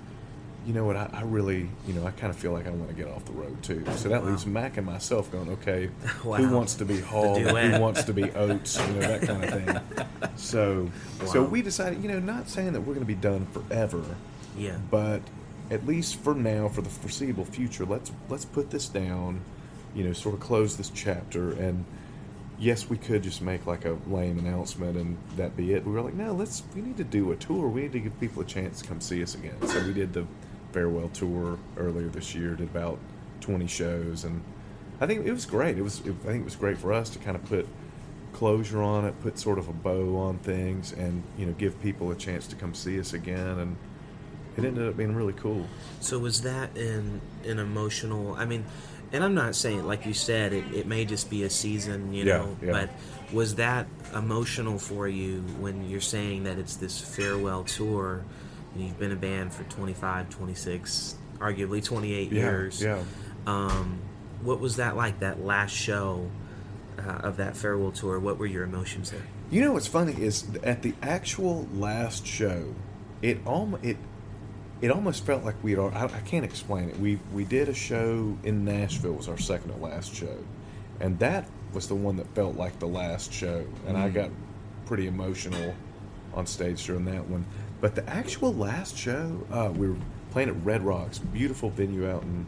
[SPEAKER 4] "You know what? I, I really, you know, I kind of feel like I want to get off the road too." So that
[SPEAKER 1] Wow.
[SPEAKER 4] leaves Mac and myself going, "Okay,
[SPEAKER 1] Wow.
[SPEAKER 4] who wants to be Hall? Who wants to be Oates? You know, that kind of thing." So, so we decided, you know, not saying that we're going to be done forever,
[SPEAKER 1] yeah.
[SPEAKER 4] but at least for now, for the foreseeable future, let's let's put this down. You know, sort of close this chapter. And yes, we could just make like a lame announcement and that be it. We were like, no, let's. We need to do a tour. We need to give people a chance to come see us again. So we did the farewell tour earlier this year. Did about twenty shows, and I think it was great. It was. It, I think it was great for us to kind of put closure on it, put sort of a bow on things, and you know, give people a chance to come see us again and it ended up being really cool.
[SPEAKER 1] So was that an an emotional? I mean, and I'm not saying like you said it, it may just be a season, you
[SPEAKER 4] Yeah,
[SPEAKER 1] know.
[SPEAKER 4] yeah.
[SPEAKER 1] But was that emotional for you when you're saying that it's this farewell tour? And you've been a band for 25, 26, arguably 28
[SPEAKER 4] Yeah,
[SPEAKER 1] years.
[SPEAKER 4] yeah.
[SPEAKER 1] Um, what was that like? That last show uh, of that farewell tour. What were your emotions there?
[SPEAKER 4] You know what's funny is at the actual last show, it almost it it almost felt like we had. al- I, I can't explain it. We we did a show in Nashville. Was our second to last show, and that was the one that felt like the last show. And I got pretty emotional on stage during that one. But the actual last show, uh, we were playing at Red Rocks, beautiful venue out in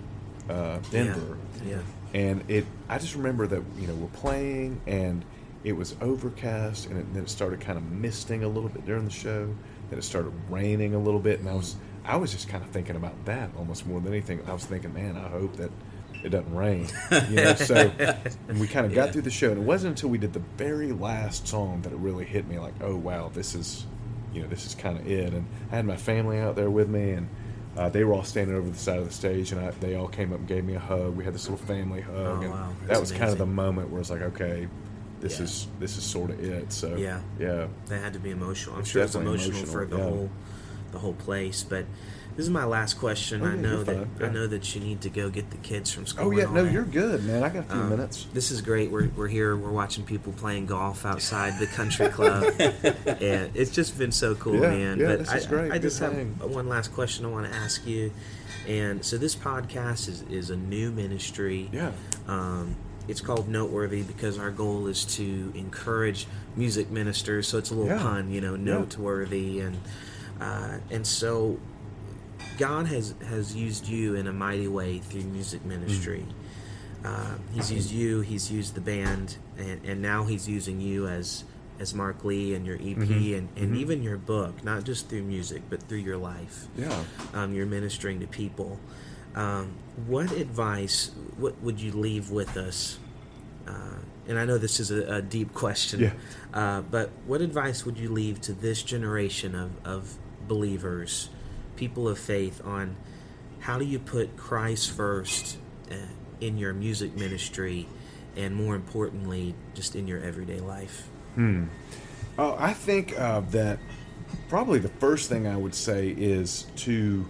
[SPEAKER 4] uh, Denver
[SPEAKER 1] Yeah.
[SPEAKER 4] and it i just remember that you know we're playing and it was overcast and it, then it started kind of misting a little bit during the show then it started raining a little bit and i was i was just kind of thinking about that almost more than anything i was thinking man i hope that it doesn't rain you know so and we kind of got
[SPEAKER 1] Yeah.
[SPEAKER 4] through the show and it wasn't until we did the very last song that it really hit me like oh wow this is you know, this is kind of it. And I had my family out there with me, and uh, they were all standing over the side of the stage, and I, they all came up and gave me a hug. We had this little family hug,
[SPEAKER 1] Oh,
[SPEAKER 4] and
[SPEAKER 1] wow.
[SPEAKER 4] that was kind of the moment where it's like, okay, this
[SPEAKER 1] Yeah.
[SPEAKER 4] is this is sort of it. So
[SPEAKER 1] Yeah.
[SPEAKER 4] yeah,
[SPEAKER 1] That had to be emotional. I'm
[SPEAKER 4] It's
[SPEAKER 1] sure it's
[SPEAKER 4] definitely
[SPEAKER 1] emotional, for the
[SPEAKER 4] yeah.
[SPEAKER 1] whole the whole place. But this is my last question.
[SPEAKER 4] Oh,
[SPEAKER 1] I know that
[SPEAKER 4] fine.
[SPEAKER 1] I know that you need to go get the kids from school.
[SPEAKER 4] Oh yeah, no,
[SPEAKER 1] that.
[SPEAKER 4] you're good, man. I got a few
[SPEAKER 1] Um,
[SPEAKER 4] minutes.
[SPEAKER 1] This is great. We're, we're here. We're watching people playing golf outside the country club, and it's just been so cool,
[SPEAKER 4] Yeah,
[SPEAKER 1] man.
[SPEAKER 4] yeah,
[SPEAKER 1] but
[SPEAKER 4] this
[SPEAKER 1] I,
[SPEAKER 4] is great.
[SPEAKER 1] I
[SPEAKER 4] Good
[SPEAKER 1] just have one last question I want to ask you. And so this podcast is, is a new ministry.
[SPEAKER 4] Yeah.
[SPEAKER 1] Um, it's called Noteworthy because our goal is to encourage music ministers. So it's a little
[SPEAKER 4] Yeah.
[SPEAKER 1] pun, you know,
[SPEAKER 4] Yeah.
[SPEAKER 1] noteworthy, and uh, and so God has has used you in a mighty way through music ministry. Uh, he's used you. He's used the band, and, and now he's using you as as Mark Lee and your EP and, and even your book, not just through music, but through your life.
[SPEAKER 4] Yeah.
[SPEAKER 1] Um, you're ministering to people. Um, what advice? What would you leave with us? Uh, and I know this is a, a deep question,
[SPEAKER 4] Yeah.
[SPEAKER 1] uh, but what advice would you leave to this generation of, of believers, people of faith, on how do you put Christ first uh, in your music ministry, and more importantly, just in your everyday life? Hmm.
[SPEAKER 4] Oh, I think uh, that probably the first thing I would say is to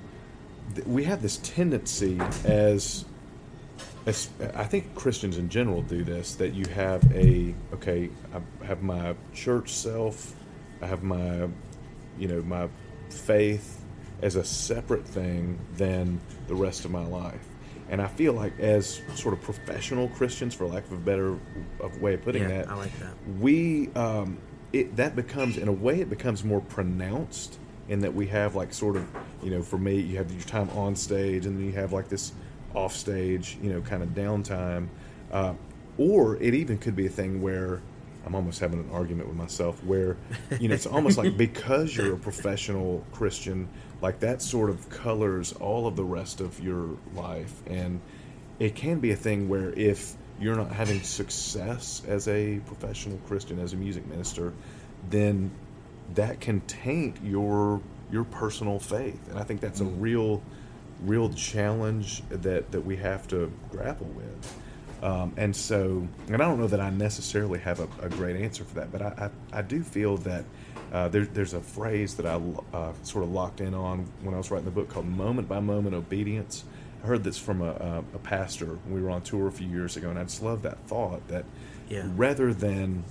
[SPEAKER 4] we have this tendency as as I think Christians in general do this that you have a okay I have my church self I have my you know my faith as a separate thing than the rest of my life and I feel like as sort of professional Christians for lack of a better of way of putting
[SPEAKER 1] Yeah,
[SPEAKER 4] that
[SPEAKER 1] I like that.
[SPEAKER 4] we um, it that becomes in a way it becomes more pronounced in that we have like sort of you know for me you have your time on stage and then you have like this off stage you know kind of downtime uh, or it even could be a thing where I'm almost having an argument with myself where you know it's almost like because you're a professional Christian like that sort of colors all of the rest of your life and it can be a thing where if you're not having success as a professional Christian, as a music minister, then that can taint your your personal faith. And I think that's a mm. real real challenge that that we have to grapple with. Um, and so, and I don't know that I necessarily have a, a great answer for that, but I, I, I do feel that uh, there, there's a phrase that I uh, sort of locked in on when I was writing the book called moment by moment obedience. I heard this from a, a, a pastor when we were on tour a few years ago, and I just love that thought that
[SPEAKER 1] Yeah.
[SPEAKER 4] rather than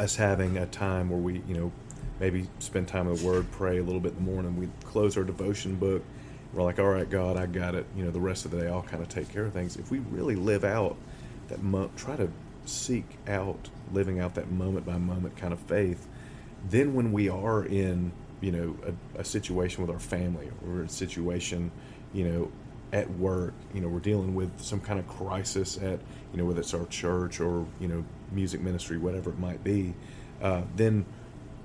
[SPEAKER 4] us having a time where we, you know, maybe spend time in the Word, pray a little bit in the morning, we close our devotion book, we're like, all right, God, I got it. You know, the rest of the day I'll kind of take care of things. If we really live out that, mo- try to seek out living out that moment by moment kind of faith, then when we are in, you know, a, a situation with our family, or a situation, you know, at work, you know, we're dealing with some kind of crisis at, you know, whether it's our church or, you know, music ministry, whatever it might be, uh, then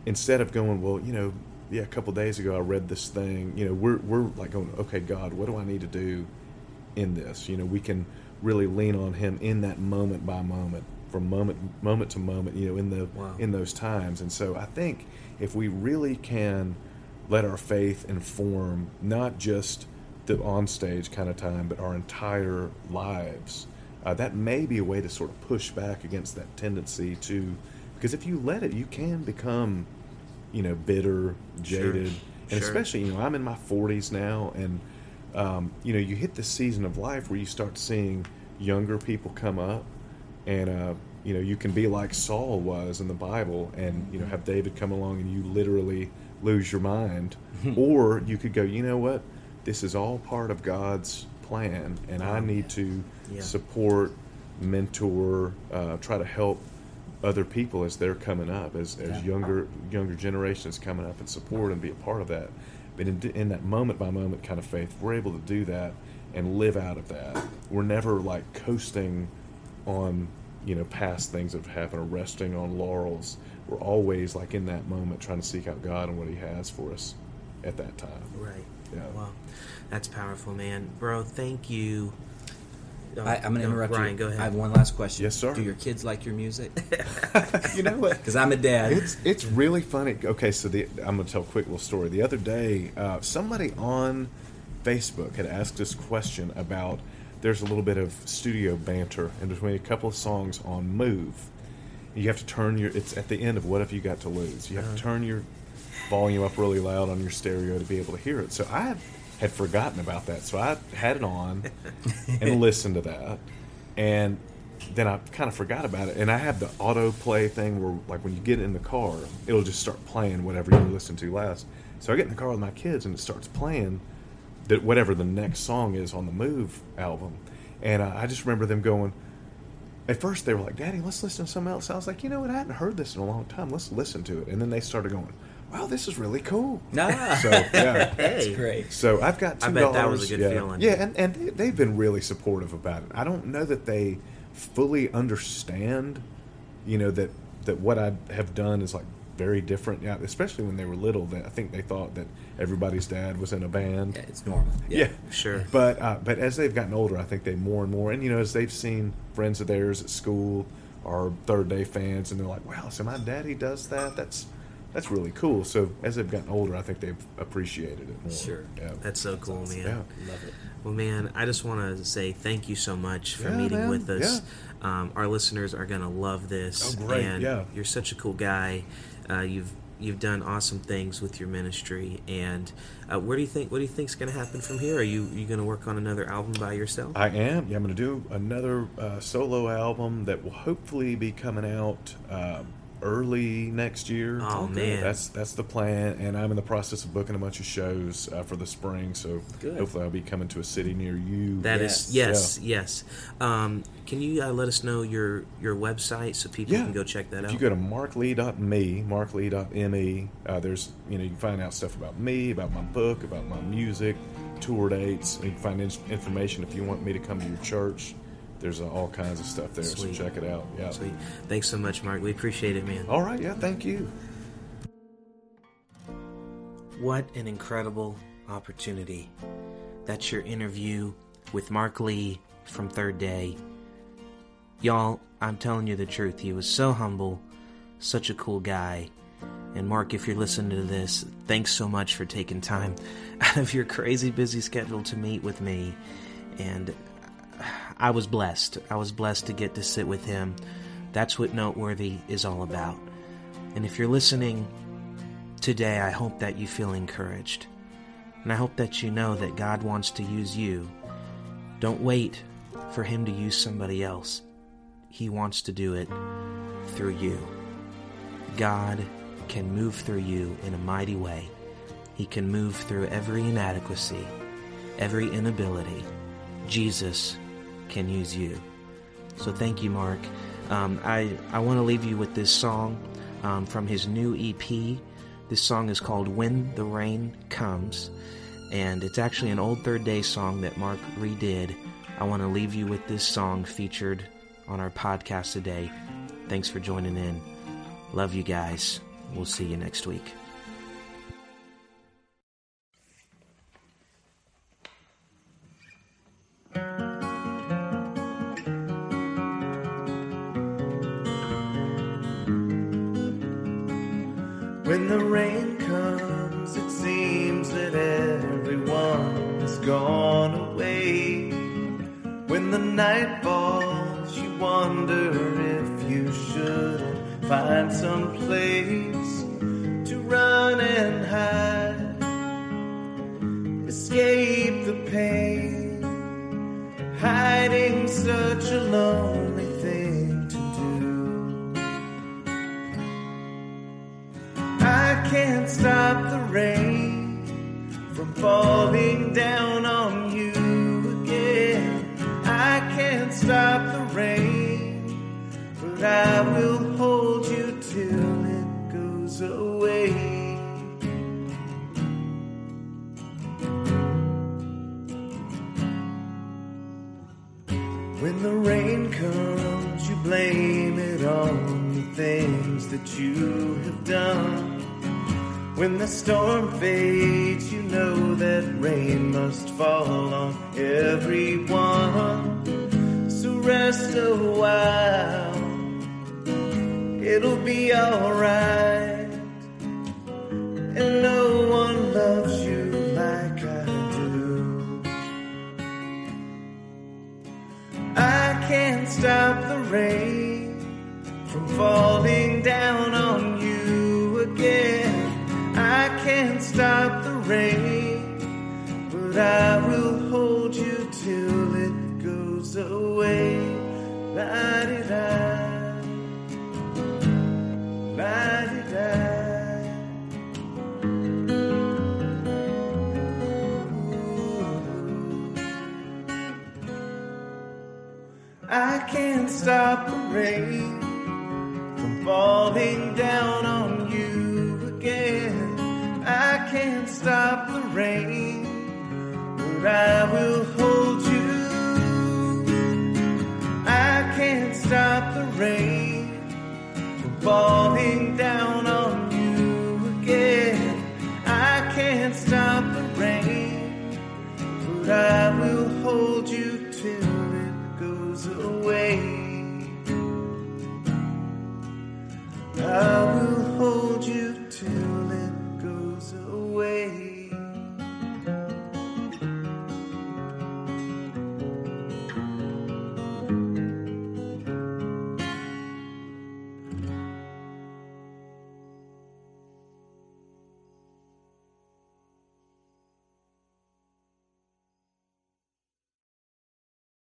[SPEAKER 4] instead of going, well, you know, yeah, a couple days ago I read this thing, you know, we're, we're like going, okay, God, what do I need to do in this? You know, we can really lean on Him in that moment by moment, from moment moment to moment, you know, in the
[SPEAKER 1] Wow.
[SPEAKER 4] in those times. And so I think if we really can let our faith inform not just the onstage kind of time, but our entire lives, uh, that may be a way to sort of push back against that tendency to, because if you let it, you can become, you know, bitter,
[SPEAKER 1] Sure.
[SPEAKER 4] jaded, and
[SPEAKER 1] Sure.
[SPEAKER 4] especially you know I'm in my 40s now, and um, you know you hit the season of life where you start seeing younger people come up, and uh, you know you can be like Saul was in the Bible, and you know have David come along and you literally lose your mind, or you could go, you know what, this is all part of God's plan, and I need to
[SPEAKER 1] Yeah.
[SPEAKER 4] support, mentor, uh, try to help other people as they're coming up, as, as
[SPEAKER 5] Yeah.
[SPEAKER 4] younger younger generations coming up and support and be a part of that. But in, in that moment by moment kind of faith, we're able to do that and live out of that. We're never like coasting on you know past things that have happened or resting on laurels. We're always like in that moment trying to seek out God and what He has for us at that time.
[SPEAKER 1] Right.
[SPEAKER 4] Yeah.
[SPEAKER 1] Wow. That's powerful, man. Bro, thank you
[SPEAKER 3] Oh,
[SPEAKER 5] I, I'm going to
[SPEAKER 3] no,
[SPEAKER 5] interrupt
[SPEAKER 3] Ryan,
[SPEAKER 5] you.
[SPEAKER 3] go ahead.
[SPEAKER 5] I have one last question.
[SPEAKER 4] Yes, sir.
[SPEAKER 5] Do your kids like your music?
[SPEAKER 4] you know what?
[SPEAKER 5] Because I'm a dad.
[SPEAKER 4] It's it's really funny. Okay, so the I'm gonna tell a quick little story. The other day, uh, somebody on Facebook had asked this question about. There's a little bit of studio banter in between a couple of songs on Move. You have to turn your. It's at the end of What Have You Got to Lose. You have to turn your volume up really loud on your stereo to be able to hear it. So I had forgotten about that. So I had it on and listened to that, and then I kind of forgot about it. And I have the autoplay thing where, like, when you get in the car, it'll just start playing whatever you listen to last. So I get in the car with my kids, and it starts playing that whatever the next song is on the Move album, and uh, I just remember them going. At first, they were like, "Daddy, let's listen to something else." I was like, "You know what? I hadn't heard this in a long time. Let's listen to it." And then they started going, "Wow, this is really cool."
[SPEAKER 5] nah.
[SPEAKER 4] So yeah,
[SPEAKER 5] That's great.
[SPEAKER 4] so I've got two
[SPEAKER 3] I bet that was
[SPEAKER 4] daughters,
[SPEAKER 3] a good
[SPEAKER 4] yeah.
[SPEAKER 3] feeling.
[SPEAKER 4] Yeah, and, and they- they've been really supportive about it. I don't know that they fully understand, you know, that that what I have done is like very different. Yeah, especially when they were little. That I think they thought that everybody's dad was in a band.
[SPEAKER 5] Yeah, it's normal.
[SPEAKER 4] Yeah,
[SPEAKER 3] Sure.
[SPEAKER 4] But uh, but as they've gotten older, I think they more and more, and you know, as they've seen friends of theirs at school are Third Day fans, and they're like, "Wow, so my daddy does that? That's that's really cool." So as they've gotten older, I think they've appreciated it more.
[SPEAKER 5] Sure.
[SPEAKER 4] Yeah.
[SPEAKER 3] That's so cool, man.
[SPEAKER 4] Yeah.
[SPEAKER 5] Love it.
[SPEAKER 3] Well, man, I just want to say thank you so much for
[SPEAKER 4] Yeah,
[SPEAKER 3] meeting
[SPEAKER 4] man.
[SPEAKER 3] with us. Um, our listeners are going to love this.
[SPEAKER 4] Oh, great.
[SPEAKER 3] And
[SPEAKER 4] Yeah.
[SPEAKER 3] you're such a cool guy. Uh, you've you've done awesome things with your ministry. And uh, where do you think what do you think's going to happen from here? Are you you going to work on another album by yourself?
[SPEAKER 4] I am. Yeah, I'm going to do another uh, solo album that will hopefully be coming out uh, early next year.
[SPEAKER 3] Oh,
[SPEAKER 5] Okay.
[SPEAKER 3] man,
[SPEAKER 4] That's that's the plan, and I'm in the process of booking a bunch of shows uh, for the spring. So
[SPEAKER 5] Good.
[SPEAKER 4] hopefully, I'll be coming to a city near you.
[SPEAKER 3] That is
[SPEAKER 5] Yes.
[SPEAKER 3] yes, yes. Um, can you uh, let us know your your website so people
[SPEAKER 4] Yeah.
[SPEAKER 3] can go check that
[SPEAKER 4] If
[SPEAKER 3] out?
[SPEAKER 4] you go to marklee.me, marklee.me, uh, there's you know you can find out stuff about me, about my book, about my music, tour dates. and You can find in- information if you want me to come to your church. There's uh, all kinds of stuff there,
[SPEAKER 3] Sweet.
[SPEAKER 4] so check it out. Yeah.
[SPEAKER 3] Sweet. Thanks so much, Mark. We appreciate it, man.
[SPEAKER 4] All right. Yeah. Thank you.
[SPEAKER 1] What an incredible opportunity. That's your interview with Mark Lee from Third Day. Y'all, I'm telling you the truth. He was so humble, such a cool guy. And Mark, if you're listening to this, thanks so much for taking time out of your crazy busy schedule to meet with me. And I was blessed. I was blessed to get to sit with him. That's what Noteworthy is all about. And if you're listening today, I hope that you feel encouraged. And I hope that you know that God wants to use you. Don't wait for Him to use somebody else. He wants to do it through you. God can move through you in a mighty way. He can move through every inadequacy, every inability. Jesus can use you. So thank you, Mark. Um, I, I want to leave you with this song um, from his new EP. This song is called When the Rain Comes, and it's actually an old Third Day song that Mark redid. I want to leave you with this song featured on our podcast today. Thanks for joining in. Love you guys. We'll see you next week.
[SPEAKER 2] When the rain comes, it seems that everyone's gone away. When the night falls, you wonder if you should find some place to run and hide, escape the pain. Hiding such a lonely can't stop the rain from falling down on you again. I can't stop the rain, but I will hold you till it goes away. When the rain comes, you blame it on the things that you have done. When the storm fades, you know that rain must fall on everyone. So rest a while. It'll be alright. And no one loves you like I do. I can't stop the rain from falling down on you can't stop the rain, but I will hold you till it goes away. La di da, la di da. I can't stop the rain from falling down on you again. I can't stop the rain, but I will hold you. I can't stop the rain from falling down on you again. I can't stop the rain, but I will hold you till it goes away. I will hold you till. away.